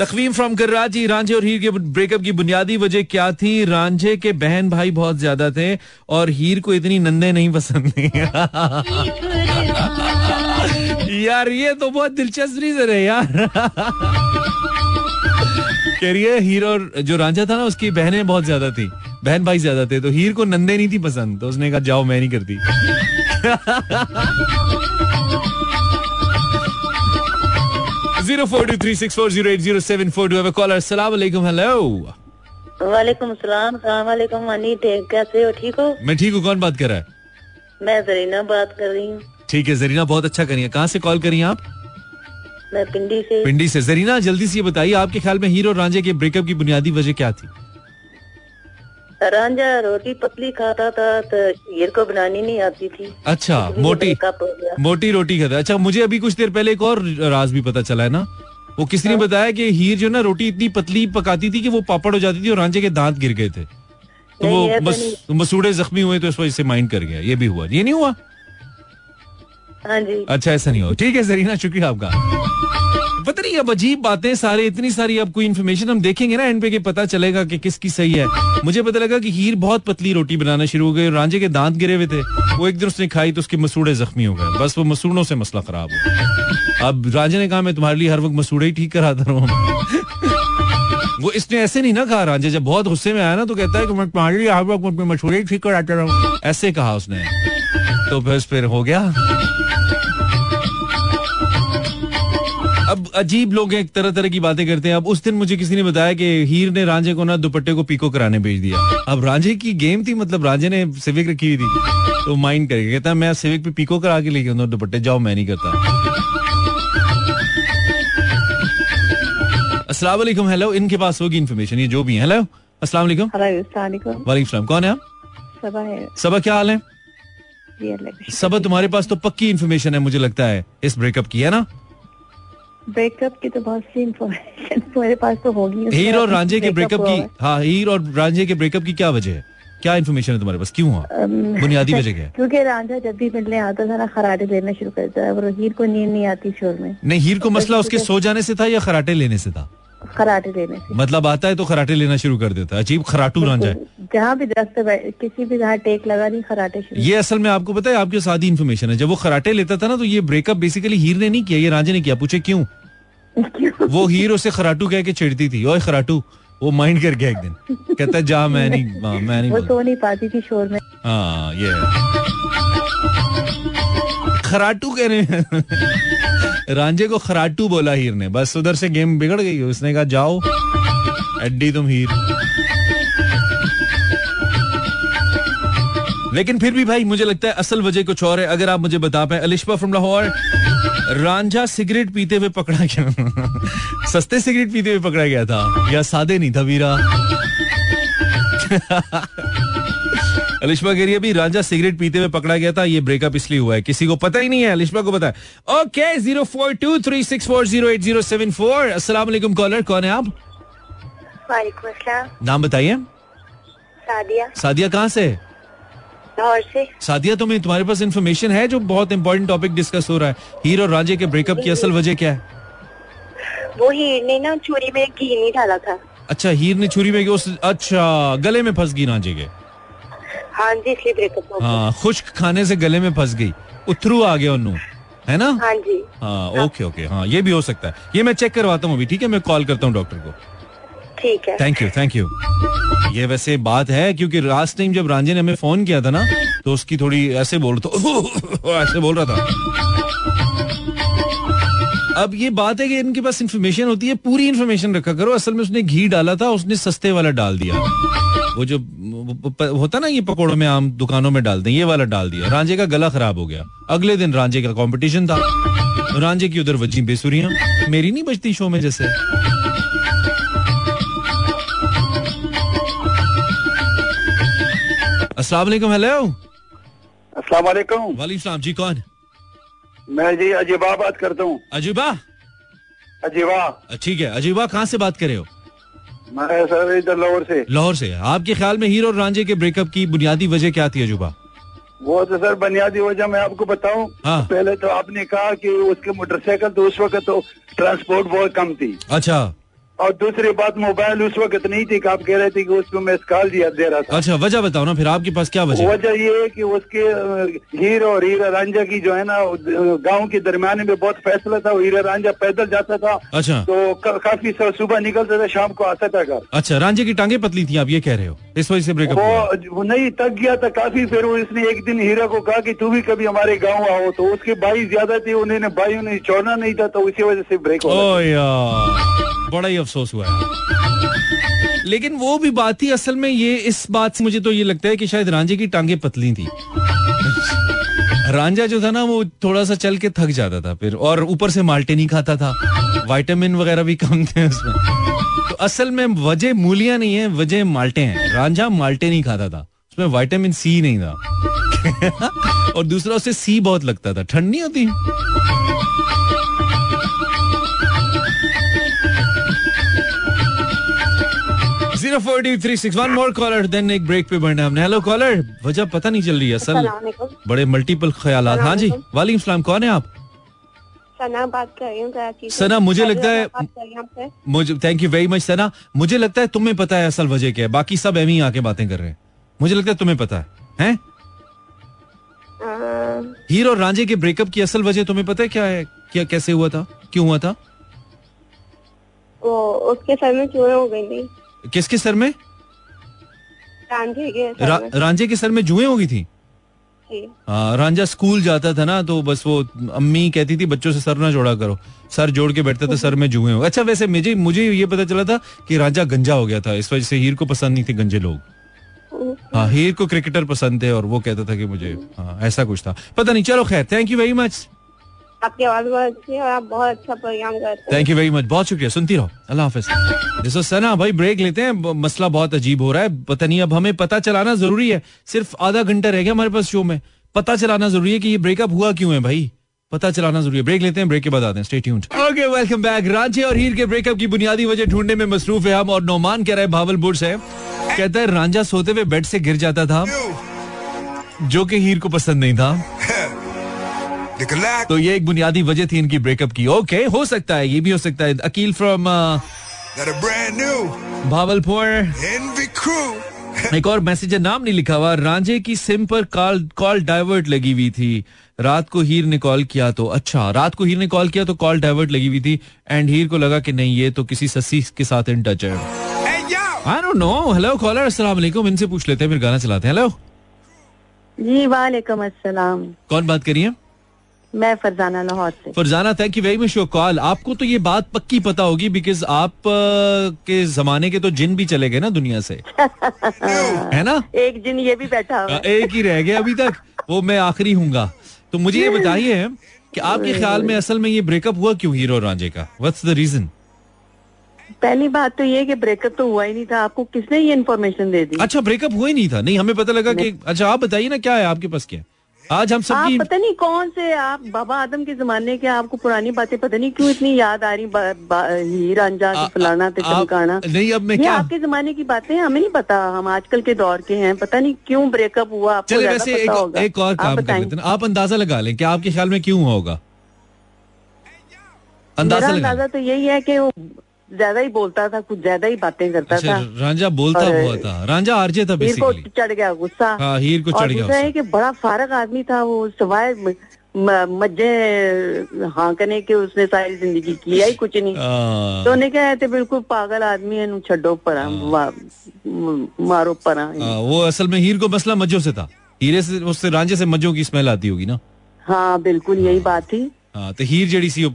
A: तकवीम फ्रॉम कराची रांझे और हीर के ब्रेकअप की बुनियादी वजह क्या थी? रांझे के बहन भाई बहुत ज़्यादा थे और हीर को इतनी नंदे नहीं पसंद नहीं यार, ये तो बहुत दिलचस्प रीजन है यार। कह रही है, हीर और जो रांझा था ना, उसकी बहनें बहुत ज़्यादा थी। बहन भाई ज़्यादा थे तो हीर को नंदे नहीं थी पसंद तो उसने कहा, जाओ, मैं नहीं करती। Zero four two three six four zero eight zero seven four two caller सलाम हेलो
B: वालेकुम सलाम वालेकुम। कैसे हो? ठीक हो?
A: मैं ठीक हूँ। कौन बात कर रहा है?
B: मैं जरीना बात कर रही हूँ।
A: ठीक है जरीना बहुत अच्छा करिए। कहाँ से कॉल करिए आप?
B: मैं पिंडी से।
A: पिंडी से। जरीना जल्दी से ये बताइए आपके ख्याल में हीरो रांझे के ब्रेकअप की बुनियादी वजह क्या थी?
B: रांझा रोटी पतली खाता था तो हीर को बनानी नहीं आती थी।
A: अच्छा तो मोटी मोटी रोटी खाता। अच्छा मुझे अभी कुछ देर पहले एक और राज भी पता चला है ना? वो किसी ने हाँ। बताया कि हीर जो ना रोटी इतनी पतली पकाती थी कि वो पापड़ हो जाती थी और रांझे के दांत गिर गए थे। तो वो बस मसूड़े जख्मी हुए तो इस वजह से माइंड कर गया। ये भी हुआ। ये नहीं हुआ?
B: हाँ जी।
A: अच्छा ऐसा नहीं हुआ। ठीक है जरीना शुक्रिया आपका। पता नहीं, अब अजीब बातें सारे, इतनी सारी अब कोई इन्फॉर्मेशन हम देखेंगे ना एंड पे के पता चलेगा कि किसकी सही है। मुझे पता लगा कि हीर बहुत पतली रोटी बनाना शुरू हो गई रांझे के दांत गिरे हुए थे। वो एक दिन उसने खाई तो उसके मसूड़े जख्मी हो गए। बस वो मसूड़ों से मसला खराब हो अब रांझे ने कहा, मैं तुम्हारे लिए हर वक्त मसूड़े ही ठीक कराता रहूँ। वो इसने ऐसे नहीं ना कहा, रांझे, जब बहुत गुस्से में आया ना तो कहता है कि मैं तुम्हारे लिए हर वक्त मसूड़े ही ठीक कराता रहूँ। ऐसे कहा उसने। तो बस फिर हो गया। अजीब लोग एक तरह तरह की बातें करते हैं। अब उस दिन मुझे किसी ने बताया कि हीर ने रांझे को ना दुपट्टे को पीको कराने भेज दिया। अब रांझे की गेम थी मतलब रांझे ने सिविक रखी हुई थी तो माइंड करके कहता मैं सिविक पे पीको करा के लेके दुपट्टे जाओ मैं नहीं करता। अस्सलाम वालेकुम हेलो इनके पास होगी इन्फॉर्मेशन ये जो भी है। हेलो अस्सलाम वालेकुम वालेकुम सलाम कौन है आप?
B: सबा है।
A: सबा क्या हाल है? सबा तुम्हारे पास तो पक्की इन्फॉर्मेशन है मुझे लगता है इस ब्रेकअप की है ना?
B: ब्रेकअप की तो बहुत सी इन्फॉर्मेशन मेरे पास तो होगी
A: हीर और रांझे के ब्रेकअप की हाँ। हीर और रांझे के ब्रेकअप की क्या वजह है? क्या इन्फॉर्मेशन है तुम्हारे पास? क्यों हुआ? बुनियादी वजह क्या है?
B: क्योंकि रांझा जब भी मिलने आता था ना खराटे लेना शुरू करता है और हीर को नींद नहीं आती शोर में।
A: नहीं हीर को मसला उसके सो जाने से था या खराटे लेने से था?
B: खराटे लेने से।
A: मतलब आता है तो खराटे लेना शुरू कर देता है। अजीब खराटू रांझा है।
B: जहाँ भी दरख्त किसी भी जहाँ टेक लगा नहीं खराटे शुरू।
A: ये असल में आपको पता है आपके सादी इन्फॉर्मेशन है। जब वो खराटे लेता था ना तो ये ब्रेकअप बेसिकली हीर ने नहीं किया ये रांझे ने किया। पूछे क्यों? वो हीर उसे खराटू कह के छेड़ती थी। ओए खराटू वो माइंड कर गया एक दिन। कहता है जा मैं नहीं हाँ, मैं नहीं
B: वो। सो नहीं पाती थी शोर में।
A: हाँ ये है। खराटू कहने रांझे को खराटू बोला हीर ने। बस उधर से गेम बिगड़ गई। उसने कहा, जाओ एड्डी तुम हीर। लेकिन फिर भी भाई, मुझे लगता है असल वजह कुछ और है। अगर आप मुझे बता पाए अलिशा फ्रॉम लाहौर, रांझा सिगरेट पीते हुए पकड़ा गया। सस्ते सिगरेट पीते हुए पकड़ा गया था। या सादे नहीं था, वीरा। अलिशबा कह रही है अभी रांझा सिगरेट पीते हुए पकड़ा गया था ये ब्रेकअप इसलिए हुआ है। किसी को पता ही नहीं है अलिश्मा को पता है। Okay zero four two three six four zero eight zero seven four. असला कॉलर कौन है आप? नाम बताइए।
B: सादिया।
A: सादिया कहाँ से?
B: लाहौर से।
A: सादिया तुम्हें तुम्हारे पास इन्फॉर्मेशन है जो बहुत इंपॉर्टेंट टॉपिक डिस्कस हो रहा है? हीर और रांझे के ब्रेकअप की असल वजह क्या है?
B: वो हीर ने ना चूरी में घी नहीं डाला था।
A: अच्छा हीर ने छुरी में उस अच्छा गले में फंस गई रांझे के?
B: हाँ जी इसलिए ब्रेकअप हो
A: हाँ खुश्क खाने से गले में फंस गई। उथरू आ गया उन्नू है ना?
B: हाँ जी।
A: हाँ ओके ओके हाँ ये भी हो सकता है। ये मैं चेक करवाता हूँ अभी ठीक है? मैं कॉल करता हूँ डॉक्टर को।
B: ठीक है।
A: थैंक यू थैंक यू ये वैसे बात है क्योंकि लास्ट टाइम जब रांझे ने हमें फ़ोन किया था ना तो उसकी थोड़ी ऐसे बोल तो ऐसे बोल रहा था। अब ये बात है कि इनके पास इंफॉर्मेशन होती है पूरी इंफॉर्मेशन रखा करो। असल में उसने घी डाला था उसने सस्ते वाला डाल दिया। वो जो होता ना ये पकौड़ों में आम दुकानों में डालते हैं ये वाला डाल दिया। रांझे का गला खराब हो गया। अगले दिन रांझे का कंपटीशन था। रांझे की उधर बची बेसुरियाँ। मेरी नहीं बचती शो में जैसे। अस्सलाम वालेकुम हेलो
C: अस्सलाम वालेकुम।
A: वालेकुम सलाम जी कौन?
C: मैं जी अजीबा बात करता हूँ।
A: अजीबा?
C: अजीबा।
A: ठीक है अजीबा कहाँ से बात कर रहे हो?
C: मैं सर इधर लाहौर से।
A: लाहौर से। आपके ख्याल में हीरो और रांझे के ब्रेकअप की बुनियादी वजह क्या थी अजूबा?
C: वो तो सर बुनियादी वजह मैं आपको बताऊँ
A: हाँ।
C: पहले तो आपने कहा कि उसके मोटरसाइकिल तो उस वक्त तो ट्रांसपोर्ट बहुत कम थी।
A: अच्छा।
C: और दूसरी बात मोबाइल उस वक्त नहीं थी कि आप कह रहे थे कि उसको मैं स्काल दिया दे रहा था।
A: अच्छा वजह बताओ ना फिर आपके पास क्या वजह
C: वजह ये है कि उसके हीर और हीरा रांझा की जो है ना गाँव के दरमियान में बहुत फैसला था हीरा रांझा पैदल जाता था।
A: अच्छा।
C: तो काफ़ी सुबह निकलता था शाम को आता था घर।
A: अच्छा रांझे की टांगे पतली थी आप ये कह रहे हो? इस वजह से ब्रेकअप
C: वो वो नहीं तक गया था काफ़ी फिर वो इसने एक दिन हीरा को कहा कि तू भी कभी हमारे गाँव आओ तो उसके भाई ज़्यादा थे उन्होंने भाई उन्हें छोड़ना नहीं था तो इसी वजह से ब्रेक हो
A: ओ यार बड़ा ही अफसोस हुआ है लेकिन वो भी बात थी असल में ये इस बात से मुझे तो ये लगता है कि शायद रांझे की टांगे पतली थी। रांझा जो था ना वो थोड़ा सा चल के थक जाता था फिर और ऊपर से माल्टे नहीं खाता था। वाइटामिन वगैरह भी कम थे उसमें। तो असल में वजह मूलियाँ नहीं है वजह माल्टे हैं। रांझा माल्टे नहीं खाता था। उसमें विटामिन सी नहीं था। और दूसरा उसे सी बहुत लगता था। ठंड नहीं होती? Zero four two three six one more caller then एक ब्रेक पे बढ़ना हमने। हेलो कॉलर वजह पता नहीं चल रही है असल। बड़े मल्टीपल ख्याल हाँ जी। वालेकुम सलाम। कौन है आप?
B: सना बात कर रही हूँ कराची
A: सना, मुझे लगता है-। मुझे thank you very much Sana. मुझे लगता है तुम्हें पता है असल वजह क्या है। बाकी सब एम ही आके बातें कर रहे हैं। मुझे लगता है तुम्हें पता है हैं? हीर और रांझे के ब्रेकअप की असल वजह तुम्हें पता है क्या है? क्या कैसे हुआ था? क्यों हुआ था?
B: वो उसके सर में चूहे हो गई थी।
A: किसके सर में?
B: रांझे के सर में।
A: रांझे के सर में जुएँ हो गई थी? रांझा स्कूल जाता था ना तो बस वो अम्मी कहती थी बच्चों से सर ना जोड़ा करो। सर जोड़ के बैठता था सर में जुए हो अच्छा वैसे मुझे मुझे ये पता चला था कि रांझा गंजा हो गया था इस वजह से हीर को पसंद नहीं थे गंजे लोग। हाँ हीर को क्रिकेटर पसंद थे और वो कहता था कि मुझे हाँ ऐसा कुछ था। पता नहीं चलो खैर थैंक यू वेरी मच
B: आपकी आवाज़ बहुत अच्छी है और आप बहुत अच्छा प्रोग्राम करते हैं।
A: थैंक यू वेरी मच बहुत शुक्रिया। सुनती रहो। अल्लाह हाफिज। जैसे सना भाई ब्रेक लेते हैं। मसला बहुत अजीब हो रहा है। पता नहीं अब हमें पता चलाना ज़रूरी है। सिर्फ़ आधा घंटा रह गया हमारे पास शो में। पता चलाना ज़रूरी है कि ये ब्रेकअप हुआ क्यों है भाई? पता चलाना ज़रूरी है। ब्रेक लेते हैं। ब्रेक के बाद आते हैं। Stay tuned okay welcome back रांझे और हीर के ब्रेकअप की बुनियादी वजह ढूँढने में मसरूफ है हम और नौमान कह रहा है भावलपुर से। कहता है रांझा सोते हुए बेड से गिर जाता था जो कि हीर को पसंद नहीं था। तो ये एक बुनियादी वजह थी इनकी ब्रेकअप की। ओके हो सकता है ये भी हो सकता है। Aqeel from
D: new
A: Bahawalpur. एक और मैसेज है नाम नहीं लिखा हुआ। रांझे की सिम पर कॉल कॉल डाइवर्ट लगी हुई थी। रात को हीर ने कॉल किया तो अच्छा रात को हीर ने कॉल किया तो कॉल डाइवर्ट लगी हुई थी। एंड हीर को लगा कि नहीं ये तो किसी सस्सी के साथ इन टच है। I don't know hello caller अस्सलाम वालेकुम इनसे पूछ लेते हैं फिर गाना चलाते हैं। हेलो
E: जी वालेकुम अस्सलाम।
A: कौन बात करिए
E: मैं फरजाना लाहौर से।
A: Farzana thank you very much your call आपको तो ये बात पक्की पता होगी बिकॉज़ आप के जमाने के तो जिन भी चले गए ना दुनिया से। है ना?
E: एक दिन ये भी बैठा हुआ
A: एक ही रह गया अभी तक। वो मैं आखिरी हूँगा। तो मुझे ये बताइए कि आपके ख्याल में असल में ये ब्रेकअप हुआ क्यों हीरो रांझे का? व्हाट्स द रीजन
E: पहली बात तो ये कि ब्रेकअप तो हुआ ही नहीं था। आपको किसने ये इन्फॉर्मेशन दे दी?
A: अच्छा ब्रेकअप हुआ ही नहीं था। नहीं हमें पता लगा कि अच्छा आप बताइए ना क्या है आपके पास क्या? है? आज हम
E: सब
A: आप
E: पता नहीं कौन से आप बाबा आदम के जमाने के आपको पुरानी बातें पता नहीं क्यों इतनी याद आ रही हीर अंजा फलाना थे
A: आप-
E: चमकाना।
A: नहीं अब मैं क्या
E: आपके जमाने की बातें हमें नहीं पता हम आजकल के दौर के हैं पता नहीं क्यों ब्रेकअप हुआ आपको
A: चले वैसे
E: पता
A: एक,
E: होगा।
A: एक और
E: आप
A: काम कर। लेते हैं आप अंदाज़ा लगा लें कि आपके ख्याल में क्यों होगा? अंदाज़ा
E: अंदाज़ा तो यही है कि ज़्यादा ही बोलता था कुछ ज़्यादा ही बातें करता
A: अच्छा
E: था।
A: रांझा बोलता हुआ था। रांझा आरजे था
E: हीर को चढ़ गया गुस्सा।
A: हाँ, हीर को चढ़ गया
E: है कि बड़ा फारक आदमी था वो सिवाय म- म- मज्जे हाँकने के उसने सारी ज़िंदगी किया ही कुछ नहीं।
A: आ,
E: तो उन्हें क्या थे बिल्कुल पागल आदमी है छड्डो परा म- मारो पर।
A: वो असल में हीर को मसला मज्जों से था। हीरे से उससे रांझे से मज्जों की स्मेल आती होगी ना।
E: हाँ बिल्कुल यही बात थी।
A: हाँ तो हीर जड़ी सी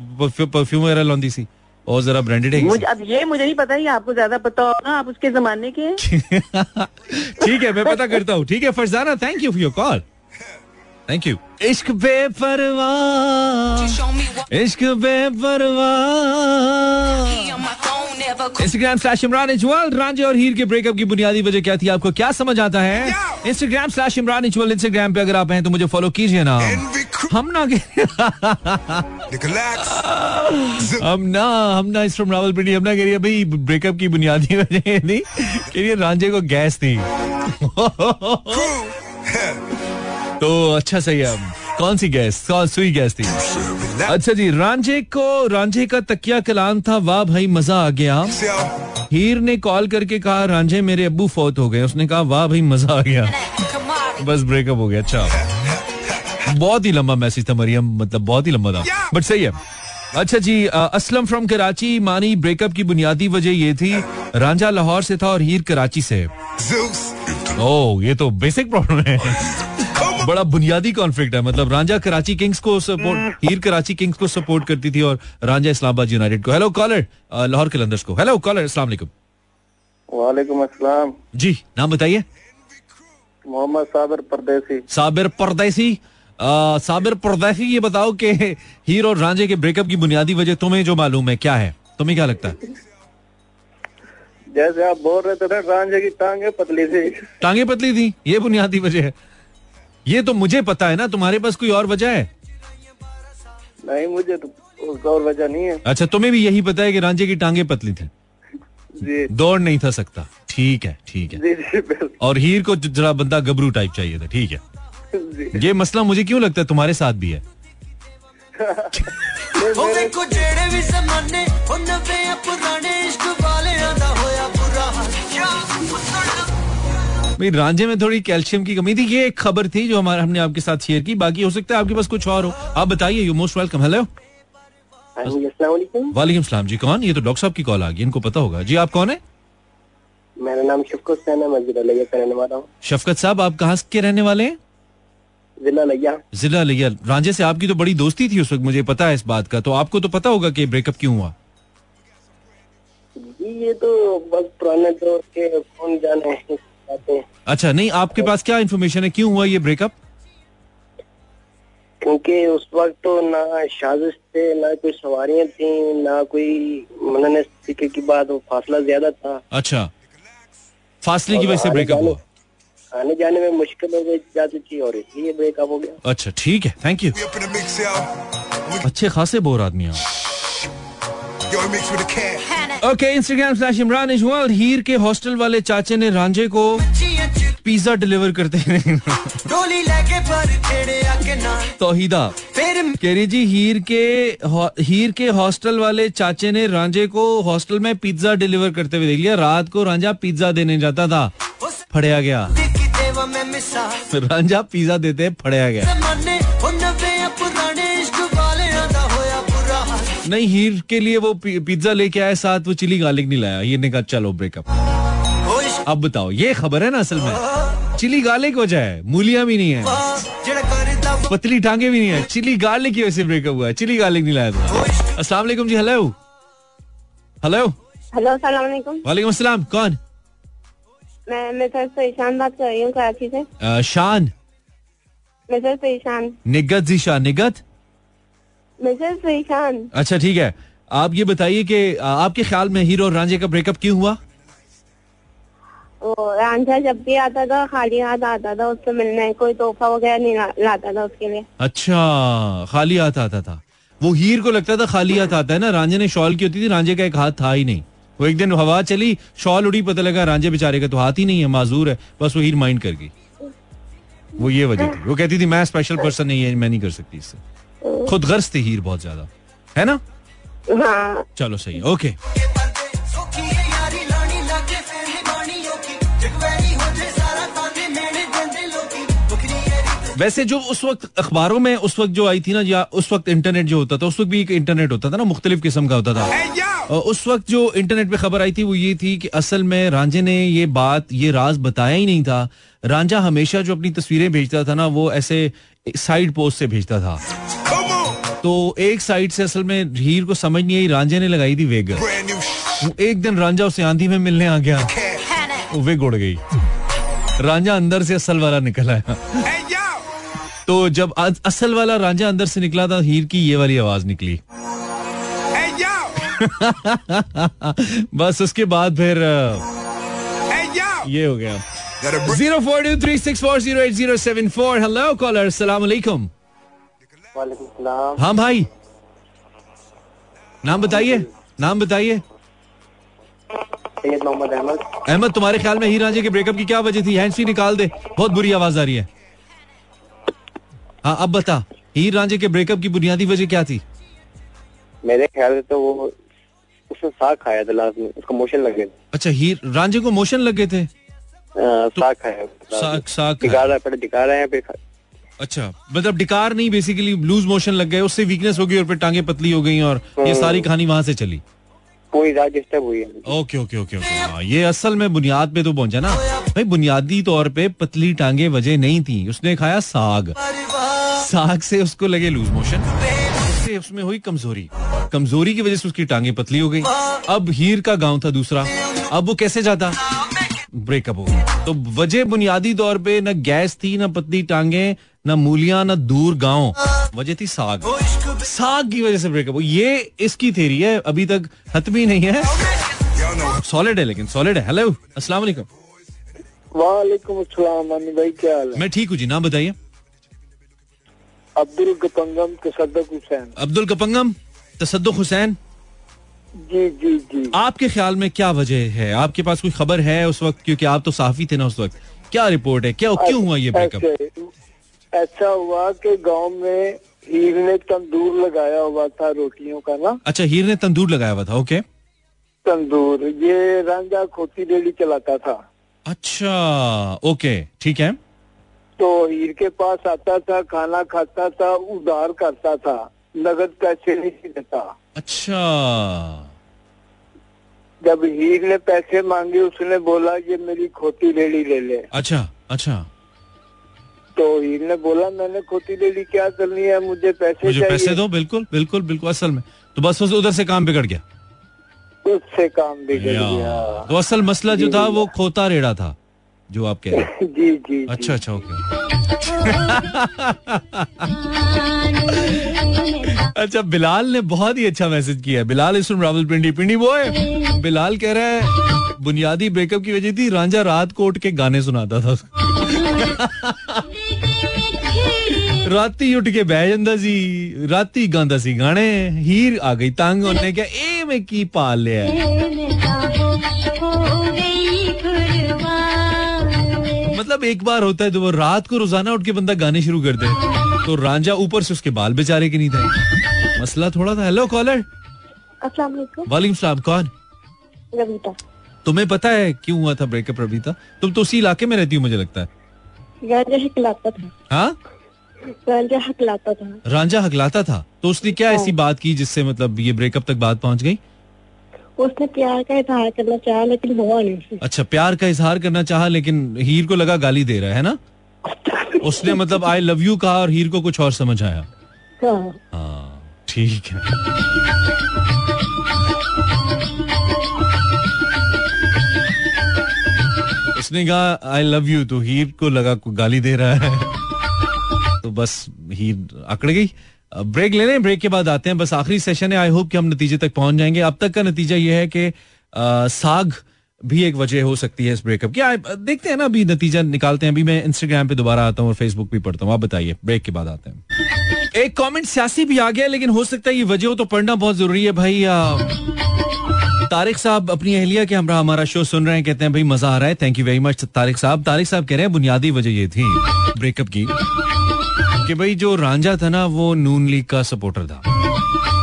A: परफ्यूम वगैरह लाਉਂਦੀ सी। और जरा ब्रांडेड है
E: मुझे अब ये मुझे नहीं पता ये आपको ज़्यादा पता होगा आप उसके जमाने के
A: ठीक है मैं पता करता हूँ। ठीक है Farzana thank you for your call thank you इश्क बेपरवाह। इश्क बेपरवाह। इंस्टाग्राम स्लैश इमरान इजवल रांझे और हीर के ब्रेकअप की बुनियादी वजह क्या थी? आपको क्या समझ आता है? Instagram slash Imran Ijwal Instagram पे अगर आप हैं तो मुझे फॉलो कीजिए ना। हम ना हम ना हम ना इस फ्रॉम रावलपिंडी हम ना कह रही है भाई ब्रेकअप की बुनियादी वजह ये थी कि ये रांझे को गैस थी. तो अच्छा सही है। कौन सी गैस? कौन सुई गैस थी? अच्छा जी रांझे को रांझे का तकिया कलाम था। वाह भाई मज़ा आ गया। हीर ने कॉल करके कहा रांझे मेरे अब्बू फौत हो गए। उसने कहा वाह भाई मज़ा आ गया। बस ब्रेकअप हो गया। अच्छा। बहुत ही लंबा मैसेज था मरियम मतलब बहुत ही लंबा था। बट सही है। अच्छा जी असलम फ्रॉम कराची। मानी ब्रेकअप की बुनियादी वजह ये थी रांझा लाहौर से था और हीर कराची से। ओ ये तो बेसिक प्रॉब्लम है। बड़ा बुनियादी कॉन्फ्लिक्ट है। मतलब रांझा कराची किंग्स को सपोर्ट हीर कराची किंग्स को सपोर्ट करती थी और रांझा इस्लामाबाद यूनाइटेड को। हेलो कॉलर लाहौर कलंदर्स को। हेलो कॉलर अस्सलाम वालेकुम।
C: वालेकुम अस्सलाम।
A: जी नाम बताइए।
C: मोहम्मद साबिर परदेसी।
A: साबिर परदेसी? साबिर परदेसी ये बताओ कि हीर और रांझे के ब्रेकअप की बुनियादी वजह तुम्हें जो मालूम है क्या है? तुम्हें क्या लगता है?
C: जैसे आप बोल रहे थे ना रांझे की टांगे पतली थी।
A: टांगे पतली थी ये बुनियादी वजह है। ये तो मुझे पता है ना तुम्हारे पास कोई और वजह है?
C: नहीं मुझे तो उसका और वजह नहीं है।
A: अच्छा तुम्हें भी यही पता है कि रांझे की टांगे पतली थी। दौड़ नहीं था सकता। ठीक है ठीक है।
C: जी जी
A: और हीर को जरा बंदा गबरू टाइप चाहिए था ठीक है। ये मसला मुझे क्यों लगता है तुम्हारे साथ भी है? भाई रांझे में थोड़ी कैल्शियम की कमी थी ये एक खबर थी जो हमारा हमने आपके साथ शेयर की। बाकी हो सकता है आपके पास कुछ और हो। आप बताइए यू मोस्ट वेलकम हेलो
F: वालेकुम।
A: सलाम जी। कौन? ये तो डॉक्टर साहब की कॉल आ गई इनको पता होगा। जी आप कौन है?
F: मेरा नाम शफकत हुसैन है मैं जिला लिया का रहने वाला हूँ।
A: शफकत साहब आप कहाँ के रहने वाले हैं?
F: जिला लिया।
A: जिला लिया। रांझे से आपकी तो बड़ी दोस्ती थी उस वक्त मुझे पता है इस बात का। तो आपको तो पता होगा कि ब्रेकअप क्यों हुआ।
F: ये तो बस पुराने दौर के कौन जाने बातें
A: अच्छा नहीं आपके पास क्या इन्फॉर्मेशन है? क्यों हुआ ये ब्रेकअप
F: क्योंकि उस वक्त तो ना साजिश थे ना कोई सवारियाँ थी ना कोई मनने सीखे की बात वो फासला ज़्यादा था।
A: अच्छा। फासले की वजह से ब्रेकअप हुआ?
F: आने जाने में मुश्किल हो गई जाती थी और इसलिए ब्रेकअप हो गया।
A: अच्छा ठीक है थैंक यू. अच्छे खासे बोर आदमी हैं okay Instagram slash Imran Ijwal Heer के हॉस्टल वाले चाचे ने रांझे को पिज्जा डिलीवर करते हैं तोहिदा। कह रही जी हीर के हीर के हॉस्टल वाले चाचे ने रांझे को हॉस्टल में पिज्जा डिलीवर करते हुए देख लिया रात को रांझा पिज्जा देने जाता था फड़या गया। रांझा पिज्जा देते फड़या गया। नहीं हीर के लिए वो पिज्जा लेके आए साथ वो चिली गार्लिक नहीं लाया। हीर ने कहा चलो ब्रेकअप अब बताओ ये खबर है ना असल में? चिली गार्लिक वजह है मूलिया भी नहीं है। पतली टांगे भी नहीं है। चिली गार्लिक की वजह से ब्रेकअप हुआ है। चिली गार्लिक नहीं लाया था। अस्सलाम जी हेलो हेलो
B: हेलो अस्सलाम वालेकुम।
A: कौन?
B: मैं मैं सर ईशान बात कर रही हूँ कराची से।
A: शान।
B: मैं सर ईशान।
A: निगत जी शान निगत।
B: ईशान
A: अच्छा ठीक है। आप ये बताइए कि आपके ख्याल में हीरो और रांझे का ब्रेकअप क्यों हुआ?
B: रांझा जब भी आता था खाली हाथ आता था उससे मिलने कोई तोहफा वगैरह नहीं लाता था उसके लिए।
A: अच्छा खाली हाथ आता था। वो हीर को लगता था खाली हाथ आता है ना? रांझे ने शॉल की होती थी रांझे का एक हाथ था ही नहीं। वो एक दिन हवा चली शॉल उड़ी पता लगा रांझे बेचारे का तो हाथ ही नहीं है माजूर है। बस वो हीर माइंड कर गई। वो ये वजह थी। वो कहती थी मैं स्पेशल पर्सन नहीं है मैं नहीं कर सकती इससे। खुद गर्ज थी हीर बहुत ज़्यादा। है ना?
B: हाँ.
A: चलो सही ओके। वैसे जो उस वक्त अखबारों में उस वक्त जो आई थी ना या उस वक्त इंटरनेट जो होता था उस वक्त भी एक इंटरनेट होता था ना मुख्तलिफ़ किस्म का होता था। उस वक्त जो इंटरनेट पे खबर आई थी वो ये थी कि असल में रांझे ने ये बात ये राज बताया ही नहीं था। रांझा हमेशा जो अपनी तस्वीरें भेजता था ना वो ऐसे साइड पोस्ट से भेजता था। तो एक साइड से असल में हीर को समझ नहीं आई रांझे ने लगाई थी वेग। एक दिन रांझा उसे आंधी में मिलने आ गया। वो वेग उड़ गई। रांझा अंदर से असल वाला निकल। आया तो जब असल वाला रांझा अंदर से निकला था हीर की ये वाली आवाज़ निकली। बस उसके बाद फिर. ये हो गया। Zero four two three six four zero eight zero seven four. Hello caller सलाम अलैकुम।
F: वालेकुम
A: हाँ भाई। नाम बताइए नाम बताइए।
F: सैयद मोहम्मद अहमद।
A: अहमद तुम्हारे ख्याल में हीर रांझे के ब्रेकअप की क्या वजह थी? हैंड फ्री निकाल दे। बहुत बुरी आवाज़ आ रही है। हाँ अब बता हीर रांझे के ब्रेकअप की बुनियादी वजह क्या थी?
F: मेरे ख्याल से तो वो उसने साग खाया था लास्ट में। उसको मोशन लगे थे।
A: अच्छा हीर रांझे को मोशन लग गए थे?
F: हाँ, साग खाया।
A: साग साग
F: दिखा रहा है पहले दिखा रहे हैं फिर
A: अच्छा मतलब डिकार नहीं बेसिकली लूज मोशन लग गए उससे वीकनेस हो गई और फिर टांगे पतली हो गई और ये सारी कहानी वहाँ से चली।
F: पूरी रात डिस्टर्ब हुई है।
A: Okay okay okay okay. हाँ ये असल में बुनियाद पे तो पहुँचा ना। भाई बुनियादी तौर पे पतली टांगे वजह नहीं थी। उसने खाया साग। साग से उसको लगे लूज मोशन उससे उसमें हुई कमज़ोरी। कमज़ोरी की वजह से उसकी टांगे पतली हो गई। अब हीर का गाँव था दूसरा। अब वो कैसे जाता? ब्रेकअप हो गया। तो वजह बुनियादी तौर पे ना गैस थी न पतली टांगे ना मूलियाँ न दूर गाँव। वजह थी साग। साग की वजह से ब्रेकअप हो। ये इसकी थेरी है अभी तक हतमी नहीं है। सॉलिड है लेकिन सॉलिड है। हेलो अस्सलाम वालेकुम।
F: वालेकुम अस्सलाम अनी भाई क्या हाल है?
A: मैं ठीक हूँ जी नाम बताइए।
F: अब्दुल गपंगम तसद्दुक हुसैन।
A: अब्दुल कपंगम तसद्दुक हुसैन।
F: जी जी जी।
A: आपके ख्याल में क्या वजह है? आपके पास कोई खबर है उस वक्त? क्योंकि आप तो साफी थे ना उस वक्त। क्या रिपोर्ट है? क्या क्यों हुआ ये ब्रेकअप
F: ऐसा हुआ कि गाँव में
C: हीर ने तंदूर लगाया हुआ था रोटियों का ना।
A: अच्छा हीर ने तंदूर लगाया हुआ था ओके।
C: तंदूर ये रांझा खोती डेली चलाता था।
A: अच्छा ओके ठीक है।
C: तो हीर के पास आता था खाना खाता था उधार करता था नगद पैसे नहीं देता।
A: अच्छा।
C: जब हीर ने पैसे मांगे उसने बोला ये मेरी खोती रेडी ले ले।
A: अच्छा अच्छा।
C: तो हीर ने बोला मैंने खोती रेडी क्या करनी है? मुझे पैसे
A: मुझे
C: चाहिए।
A: पैसे दो बिल्कुल बिल्कुल बिल्कुल असल में। तो बस उस- उधर से काम बिगड़ गया।
C: उससे काम बिगड़ गया।
A: तो असल मसला जो था वो खोता रेड़ा था जो आप कह रहे हैं।
C: जी जी।
A: अच्छा अच्छा ओके। अच्छा बिलाल ने बहुत ही अच्छा मैसेज किया है बिलाल इस रावल पिंडी पिंडी वो है बिलाल कह रहा है बुनियादी ब्रेकअप की वजह थी रांझा रात को उठ के गाने सुनाता था राती उठ के बह ਜਾਂਦਾ ਸੀ ਰਾਤੀ ਗਾਉਂਦਾ ਸੀ ਗਾਣੇ ਹੀਰ ਆ ਗਈ ਤੰਗ ਉਹਨੇ ਕਿਹਾ ਇਹ ਮੈਂ ਕੀ ਪਾਲ ਲਿਆ ਹੈ?" मतलब एक बार होता है तो वो रात को रोजाना उठ के बंदा गाने शुरू कर दे तो रांझा ऊपर से उसके बाल बेचारे के नहीं थे मसला थोड़ा था। हेलो कॉलर
B: अस्सलाम वालेकुम।
A: सलाम कौन?
B: रविता।
A: तुम्हें पता है क्यों हुआ था ब्रेकअप रबीता तुम तो उसी इलाके में रहती हो मुझे लगता है।
B: गांजा हकलाता था।
A: हाँ?
B: हकलाता था।
A: रांझा हकलाता था? तो उसने क्या ऐसी बात की जिससे मतलब ये ब्रेकअप तक बात पहुँच गई?
B: उसने प्यार का इजहार करना चाहा लेकिन हुआ नहीं।
A: अच्छा प्यार का इजहार करना चाहा लेकिन हीर को लगा गाली दे रहा है ना? उसने मतलब आई लव यू कहा और हीर को कुछ और समझ आया।
B: हाँ।
A: हाँ ठीक है। उसने कहा आई लव यू तो हीर को लगा को गाली दे रहा है। तो बस हीर अकड़ गई। ब्रेक ले लें ब्रेक के बाद आते हैं। बस आखिरी सेशन है। आई होप कि हम नतीजे तक पहुँच जाएँगे। अब तक का नतीजा यह है कि साग भी एक वजह हो सकती है इस ब्रेकअप की। देखते हैं ना, अभी नतीजा निकालते हैं। अभी मैं इंस्टाग्राम पे दोबारा आता हूँ और फेसबुक भी पढ़ता हूँ। आप बताइए ब्रेक के बाद आते हैं। एक कमेंट सियासी भी आ गया, लेकिन हो सकता है ये वजह हो तो पढ़ना बहुत ज़रूरी है। भाई तारिक साहब अपनी अहलिया के हमरा हमारा शो सुन रहे हैं, कहते हैं, भाई, मज़ा आ रहा है। Thank you very much Tariq Sahab. Tariq Sahab कह रहे हैं, बुनियादी वजह ये थी ब्रेकअप की कि भाई, जो रांझा था ना, वो नून लीग का सपोर्टर था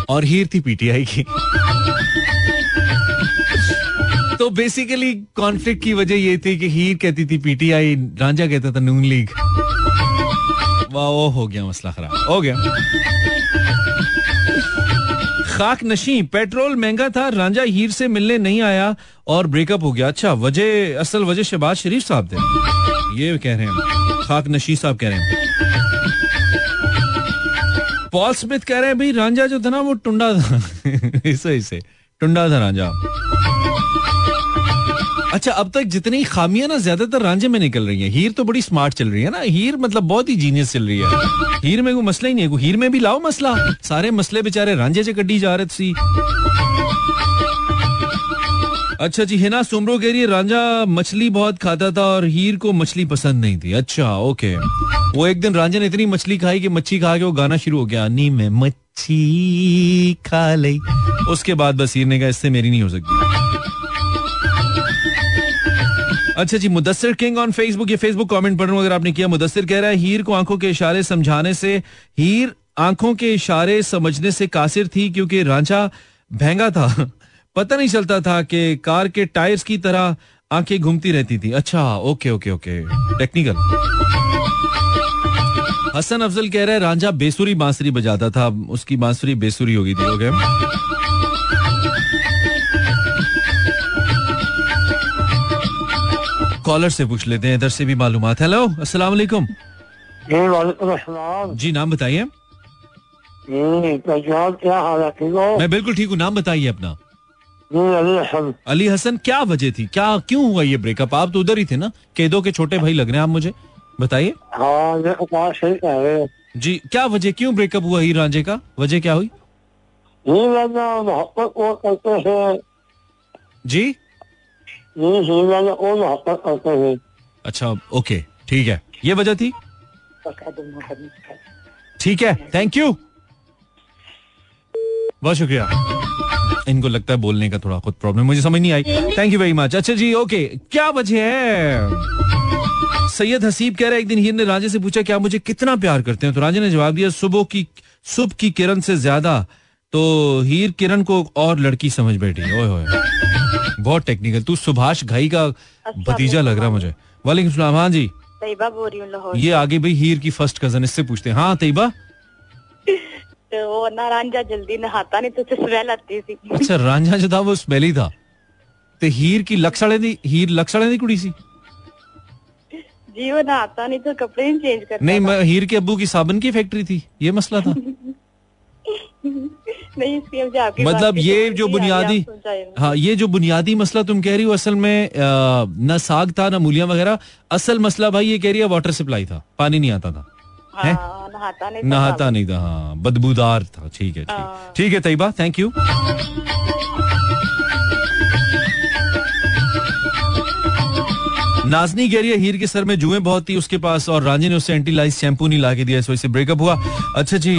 A: और हीर थी पीटीआई की। तो बेसिकली कॉन्फ्लिक्ट की वजह ये थी कि हीर कहती थी, पीटीआई, रांझा कहता था नून लीग. वाह, वो हो गया मसला खराब, हो गया। खाक नशी, पेट्रोल महँगा था, रांझा हीर से मिलने नहीं आया और ब्रेकअप हो गया। अच्छा वजह, असल वजह शहबाज शरीफ साहब थे। ये कह रहे हैं, खाक नशी साहब कह रहे हैं। पॉल स्मिथ कह रहे हैं, भाई, रांझा जो था ना, वो टुंडा था। इसे इसे, टुंडा था रांझा। अच्छा अब तक जितनी खामियाँ ना ज़्यादातर रांझे में निकल रही हैं। हीर तो बड़ी स्मार्ट चल रही है ना। हीर मतलब बहुत ही जीनियस चल रही है। हीर में कोई मसला ही नहीं है। हीर में भी लाओ मसला। सारे मसले बेचारे रांझे से कड्डी जा रहे सी अच्छा जी, हिना सुमरो कह रही है, रांझा मछली बहुत खाता था और हीर को मछली पसंद नहीं थी। अच्छा ओके वो एक दिन रांझा ने इतनी मछली खाई कि मच्छी खा के वो गाना शुरू हो गया। नी में मच्छी खा ली उसके बाद बस हीर ने कहा, इससे मेरी नहीं हो सकती। अच्छा जी, मुदस्सिर किंग ऑन फेसबुक ये फेसबुक कमेंट पढ़ रहा हूँ, अगर आपने किया, मुदस्सिर कह रहा है, हीर को आँखों के इशारे समझाने से, हीर आँखों के इशारे समझने से कासिर थी क्योंकि रांझा महँगा था। पता नहीं चलता था कि कार के टायर्स की तरह आँखें घूमती रहती थी। अच्छा okay okay okay technical Hasan Afzal कह रहा है, रांझा बेसुरी बांसुरी बजाता था, उसकी बांसुरी बेसुरी हो गई थी ओके कॉलर से पूछ लेते हैं इधर से भी मालूम हेलो अस्सलाम वालेकुम
C: जी
A: नाम बताइए।
C: है?
A: मैं बिल्कुल ठीक हूँ नाम बताइए अपना।
C: अली हसन।
A: अली हसन क्या वजह थी? क्या क्यों हुआ ये ब्रेकअप आप तो उधर ही थे ना? केदो के छोटे भाई लग रहे हैं आप मुझे। बताइए।
C: हाँ ये बात सही कह रहे हैं।
A: जी क्या वजह क्यों ब्रेकअप हुआ हीर रांझे का? वजह क्या हुई?
C: हैं।
A: जी?
C: ये वाला वो मोहब्बत करते
A: अच्छा ओके ठीक है। ये वजह थी? ठीक है थैंक यू बहुत शुक्रिया। इनको लगता है बोलने का थोड़ा खुद प्रॉब्लम मुझे समझ नहीं आई। थैंक यू वेरी मच अच्छा जी ओके क्या वजह है? सैयद हसीब कह रहे हैं एक दिन हीर ने राजे से पूछा क्या मुझे कितना प्यार करते हैं? तो राजे ने जवाब दिया सुबह की सुबह की किरण से ज़्यादा। तो हीर किरण को और लड़की समझ बैठी। ओए होए। बहुत टेक्निकल तू सुभाष घई का अच्छा, भतीजा लग रहा मुझे। वालेकुम सलाम। हाँ जी।
B: तैयबा बोल रही हूँ
A: ये आगे भाई हीर की फ़र्स्ट कज़न इससे पूछते हैं। हाँ तैयबा?
B: तो वो ना रांझा जल्दी नहाता नहीं तो स्मेल आती थी।
A: अच्छा रांझा जो था वो स्मेल ही था। ते हीर की लक्षणे दी हीर लक्षणे दी कुड़ी सी?
B: जी वो नहाता नहीं तो कपड़े ही चेंज करता
A: नहीं मैं हीर के अब्बू की साबन की फैक्ट्री थी। ये मसला था।
B: नहीं इसलिए आपकी
A: मतलब ये जो बुनियादी हाँ। ये जो बुनियादी मसला तुम कह रही हो असल में न साग था ना मूलियाँ वगैरह। असल मसला भाई ये कह रही है वाटर सप्लाई था। पानी नहीं आता था। हैं?
B: नहाता नहीं था
A: नहाता नहीं था हाँ बदबूदार था। ठीक है ठीक।
B: हाँ।
A: ठीक है तयबा थैंक यू नाजनी कह रही है हीर के सर में जुए बहुत थी उसके पास और रांझे ने उससे एंटी लाइस शैम्पू नहीं ला के दिया इस वजह से ब्रेकअप हुआ। अच्छा जी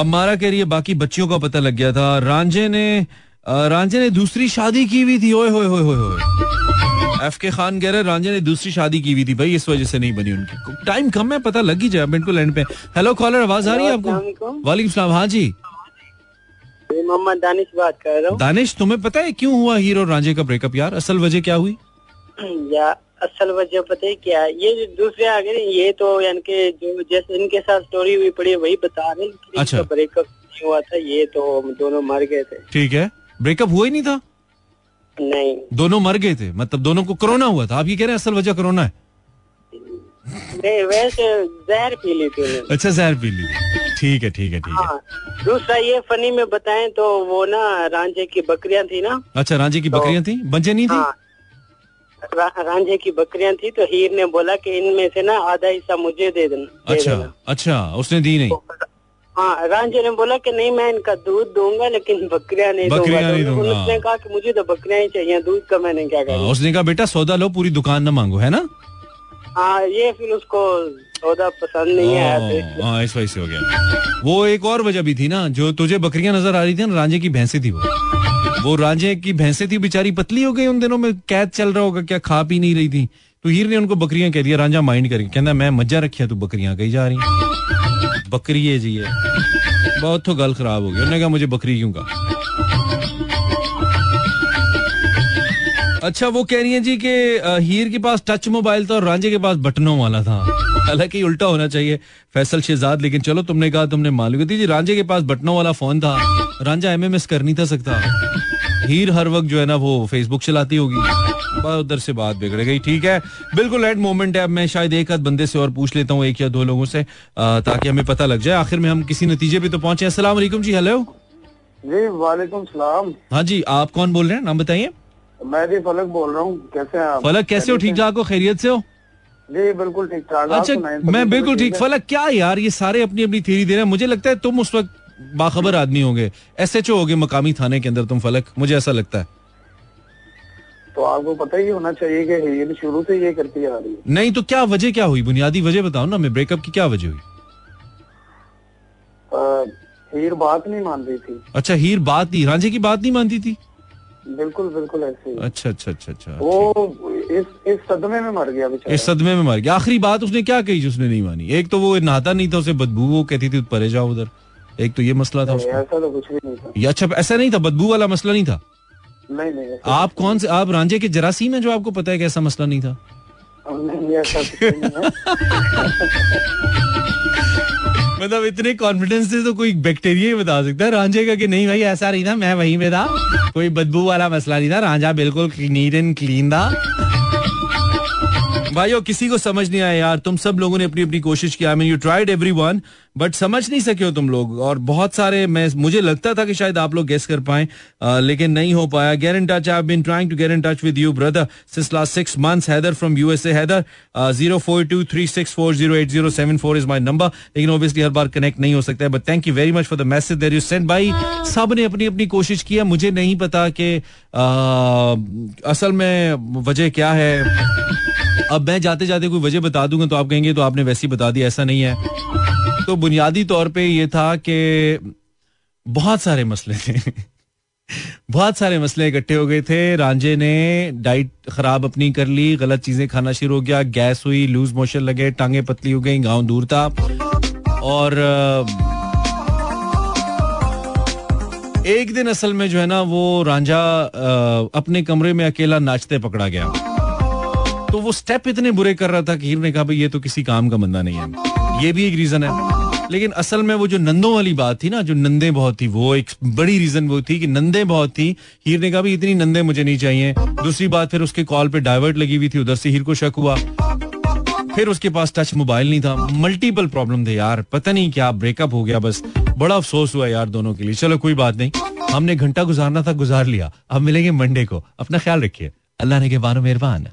A: अमारा कह रही है बाकी बच्चियों का पता लग गया था। रांझे ने रांझे ने दूसरी शादी की हुई थी। ओए होए होए होए एफ़ के खान कह रहे हैं रांझे ने दूसरी शादी की हुई थी भाई इस वजह से नहीं बनी उनकी। टाइम कम है पता लग ही जाए बिल्कुल एंड पे। हेलो कॉलर आवाज़ आ रही है आपको। वालेकुम सलाम हाँ जी।
F: मोहम्मद दानिश बात कर रहा हूँ।
A: दानिश तुम्हें पता है क्यों हुआ हीरो रांझे का ब्रेकअप यार? असल वजह क्या हुई?
F: या असल वजह पता है क्या? ये जो दूसरे आ गए ये तो यानी कि जो जैसे इनके साथ स्टोरी हुई पड़ी है, वही बता रहे
A: अच्छा।
F: ब्रेकअप नहीं हुआ था ये तो दोनों मर गए थे।
A: ठीक है। ब्रेकअप हुआ ही नहीं था?
F: नहीं।
A: दोनों मर गए थे? मतलब दोनों को कोरोना हुआ था? आप ये कह रहे हैं असल वजह कोरोना है?
F: वैसे जहर पी ली थी
A: अच्छा जहर पी ली। ठीक है ठीक है ठीक है।
F: हाँ दूसरा ये फनी में बताएँ तो वो ना रांझे की बकरियाँ थी ना।
A: अच्छा रांझे की बकरियाँ थी? बंजे नहीं थी?
F: हाँ रा, रांझे की बकरियाँ थी तो हीर ने बोला कि इनमें से ना आधा हिस्सा मुझे दे देना
A: अच्छा
F: देना।
A: अच्छा उसने दी नहीं?
F: हाँ रांझे ने बोला कि नहीं मैं इनका दूध दूँगा लेकिन बकरियाँ नहीं
A: बकरियाँ
F: दूँगा
A: नहीं
F: तो
A: दूँगा,
F: उसने
A: हाँ।
F: कहा कि मुझे तो बकरियाँ ही चाहिए दूध का मैंने क्या
A: हाँ,
F: करा
A: उसने कहा बेटा सौदा लो पूरी दुकान ना मांगो है ना?
F: हाँ ये फिर उसको सौदा पसंद नहीं आया तो
A: हाँ इस वजह से हो गया। वो एक और वजह भी थी ना जो तुझे बकरियाँ नज़र आ रही थी ना रांझे की भैंसे थी वो। वो रांझे की भैंसे थी, बेचारी पतली हो गई उन दिनों में, कैद चल रहा होगा, क्या खा पी नहीं रही थी। तो हीर ने उनको बकरियाँ कह दिया, रांझा माइंड करके कहना, मैं मज्जा रखिया, तू बकरियाँ कही जा रही बकरी है जी है, बहुत तो गल खराब हो गई। उन्होंने कहा, मुझे बकरी क्यों कहा अच्छा वो कह रही है जी कि हीर के पास टच मोबाइल था और रांझे के पास बटनों वाला था। हालाँकि उल्टा होना चाहिए, फैसल शहजाद, लेकिन चलो, तुमने कहा, तुमने मालूम थी जी रांझे के पास बटनों वाला फ़ोन था। रांझा एमएमएस कर नहीं था सकता। हीर हर वक्त जो है ना वो फेसबुक चलाती होगी। उधर से बात बिगड़ गई ठीक है? बिल्कुल एड मोमेंट है अब मैं शायद एक आध बंदे से और पूछ लेता हूँ एक या दो लोगों से ताकि हमें पता लग जाए। आखिर में हम किसी नतीजे पे तो पहुँचे। वालेकुम जी हेलो
C: जी वालेकुम सलाम।
A: हाँ जी आप कौन बोल रहे हैं? नाम बताइए।
C: मैं जी फलक बोल रहा हूँ। कैसे हैं आप?
A: फलक कैसे हो? ठीक ठाक हो? खैरियत से हो?
C: जी बिल्कुल ठीक ठाक।
A: अच्छा मैं बिल्कुल ठीक। फलक क्या यार ये सारे अपनी अपनी थ्योरी दे रहे हैं। मुझे लगता है तुम उस वक्त बाखबर आदमी होंगे। एस एच ओ होगे मकामी थाने के अंदर तुम फलक। मुझे ऐसा लगता है।
C: तो आपको पता ही होना चाहिए कि हीर शुरू से ये करती आ रही है।
A: नहीं तो क्या वजह क्या हुई? बुनियादी वजह बताओ ना। मैं ब्रेकअप की क्या वजह हुई?
C: अ, हीर बात नहीं मान रही थी।
A: अच्छा हीर बात नहीं। रांझे की बात नहीं मानती थी?
C: बिल्कुल बिल्कुल ऐसे
A: अच्छा अच्छा अच्छा अच्छा
C: वो इस इस सदमे में मर गया बेचारा।
A: इस सदमे में मर गया। आखिरी बात उसने क्या कही जो उसने नहीं मानी? एक तो वो नहाता नहीं था उसे बदबू वो कहती थी परे जाओ उधर। एक तो ये मसला था उसका।
C: ऐसा तो कुछ भी नहीं था।
A: ये अच्छा ऐसा नहीं था बदबू वाला मसला नहीं था?
C: नहीं नहीं
A: आप कौन से आप रांझे के जरासीम है जो आपको पता है कि ऐसा मसला नहीं था? मतलब इतने कॉन्फिडेंस से तो कोई बैक्टीरिया ही बता सकता है रांझे का कि नहीं भाई ऐसा नहीं था मैं वहीं पे था। कोई बदबू वाला मसला नहीं था रांझा बिल्कुल नीट एंड क्लीन था। भाइयों, किसी को समझ नहीं आया यार। तुम सब लोगों ने अपनी अपनी कोशिश की। I mean you tried everyone but समझ नहीं सके हो तुम लोग। और बहुत सारे मैं मुझे लगता था कि शायद आप लोग गेस कर पाए लेकिन नहीं हो पाया। Get in touch I been trying to get in touch with you brother since last six months Haider from USA Haider zero four two three six four zero eight zero seven four is my number लेकिन ऑब्वियसली हर बार कनेक्ट नहीं हो सकता है but thank you very much for the message there you send भाई, सबने अपनी अपनी कोशिश की है। मुझे नहीं पता कि असल में वजह क्या है। अब मैं जाते जाते कोई वजह बता दूँगा तो आप कहेंगे तो आपने वैसी बता दी, ऐसा नहीं है। तो बुनियादी तौर पे ये था कि बहुत सारे मसले थे। बहुत सारे मसले इकट्ठे हो गए थे। रांझे ने डाइट खराब अपनी कर ली, गलत चीज़ें खाना शुरू हो गया, गैस हुई, लूज मोशन लगे, टांगे पतली हो गई, गाँव दूर था। और, एक दिन असल में जो है ना, वो रांझा अपने कमरे में अकेला नाचते पकड़ा गया। तो वो स्टेप इतने बुरे कर रहा था कि हीर ने कहा, भाई ये तो किसी काम का बंदा नहीं है। ये भी एक रीजन है। लेकिन असल में वो जो नंदों वाली बात थी ना, जो नंदे बहुत थी, वो एक बड़ी रीजन वो थी कि नंदे बहुत थी। हीर ने कहा, भाई इतनी नंदे मुझे नहीं चाहिए। दूसरी बात, फिर उसके कॉल पे डाइवर्ट लगी हुई थी, उधर से हीर को शक हुआ। फिर उसके पास टच मोबाइल नहीं था। मल्टीपल प्रॉब्लम थे यार। पता नहीं क्या ब्रेकअप हो गया बस। बड़ा अफसोस हुआ यार दोनों के लिए। चलो, कोई बात नहीं। हमने घंटा गुजारना था, गुजार लिया। अब मिलेंगे मंडे को। अपना ख्याल रखिए। अल्लाह ने के बानो मेहरबान।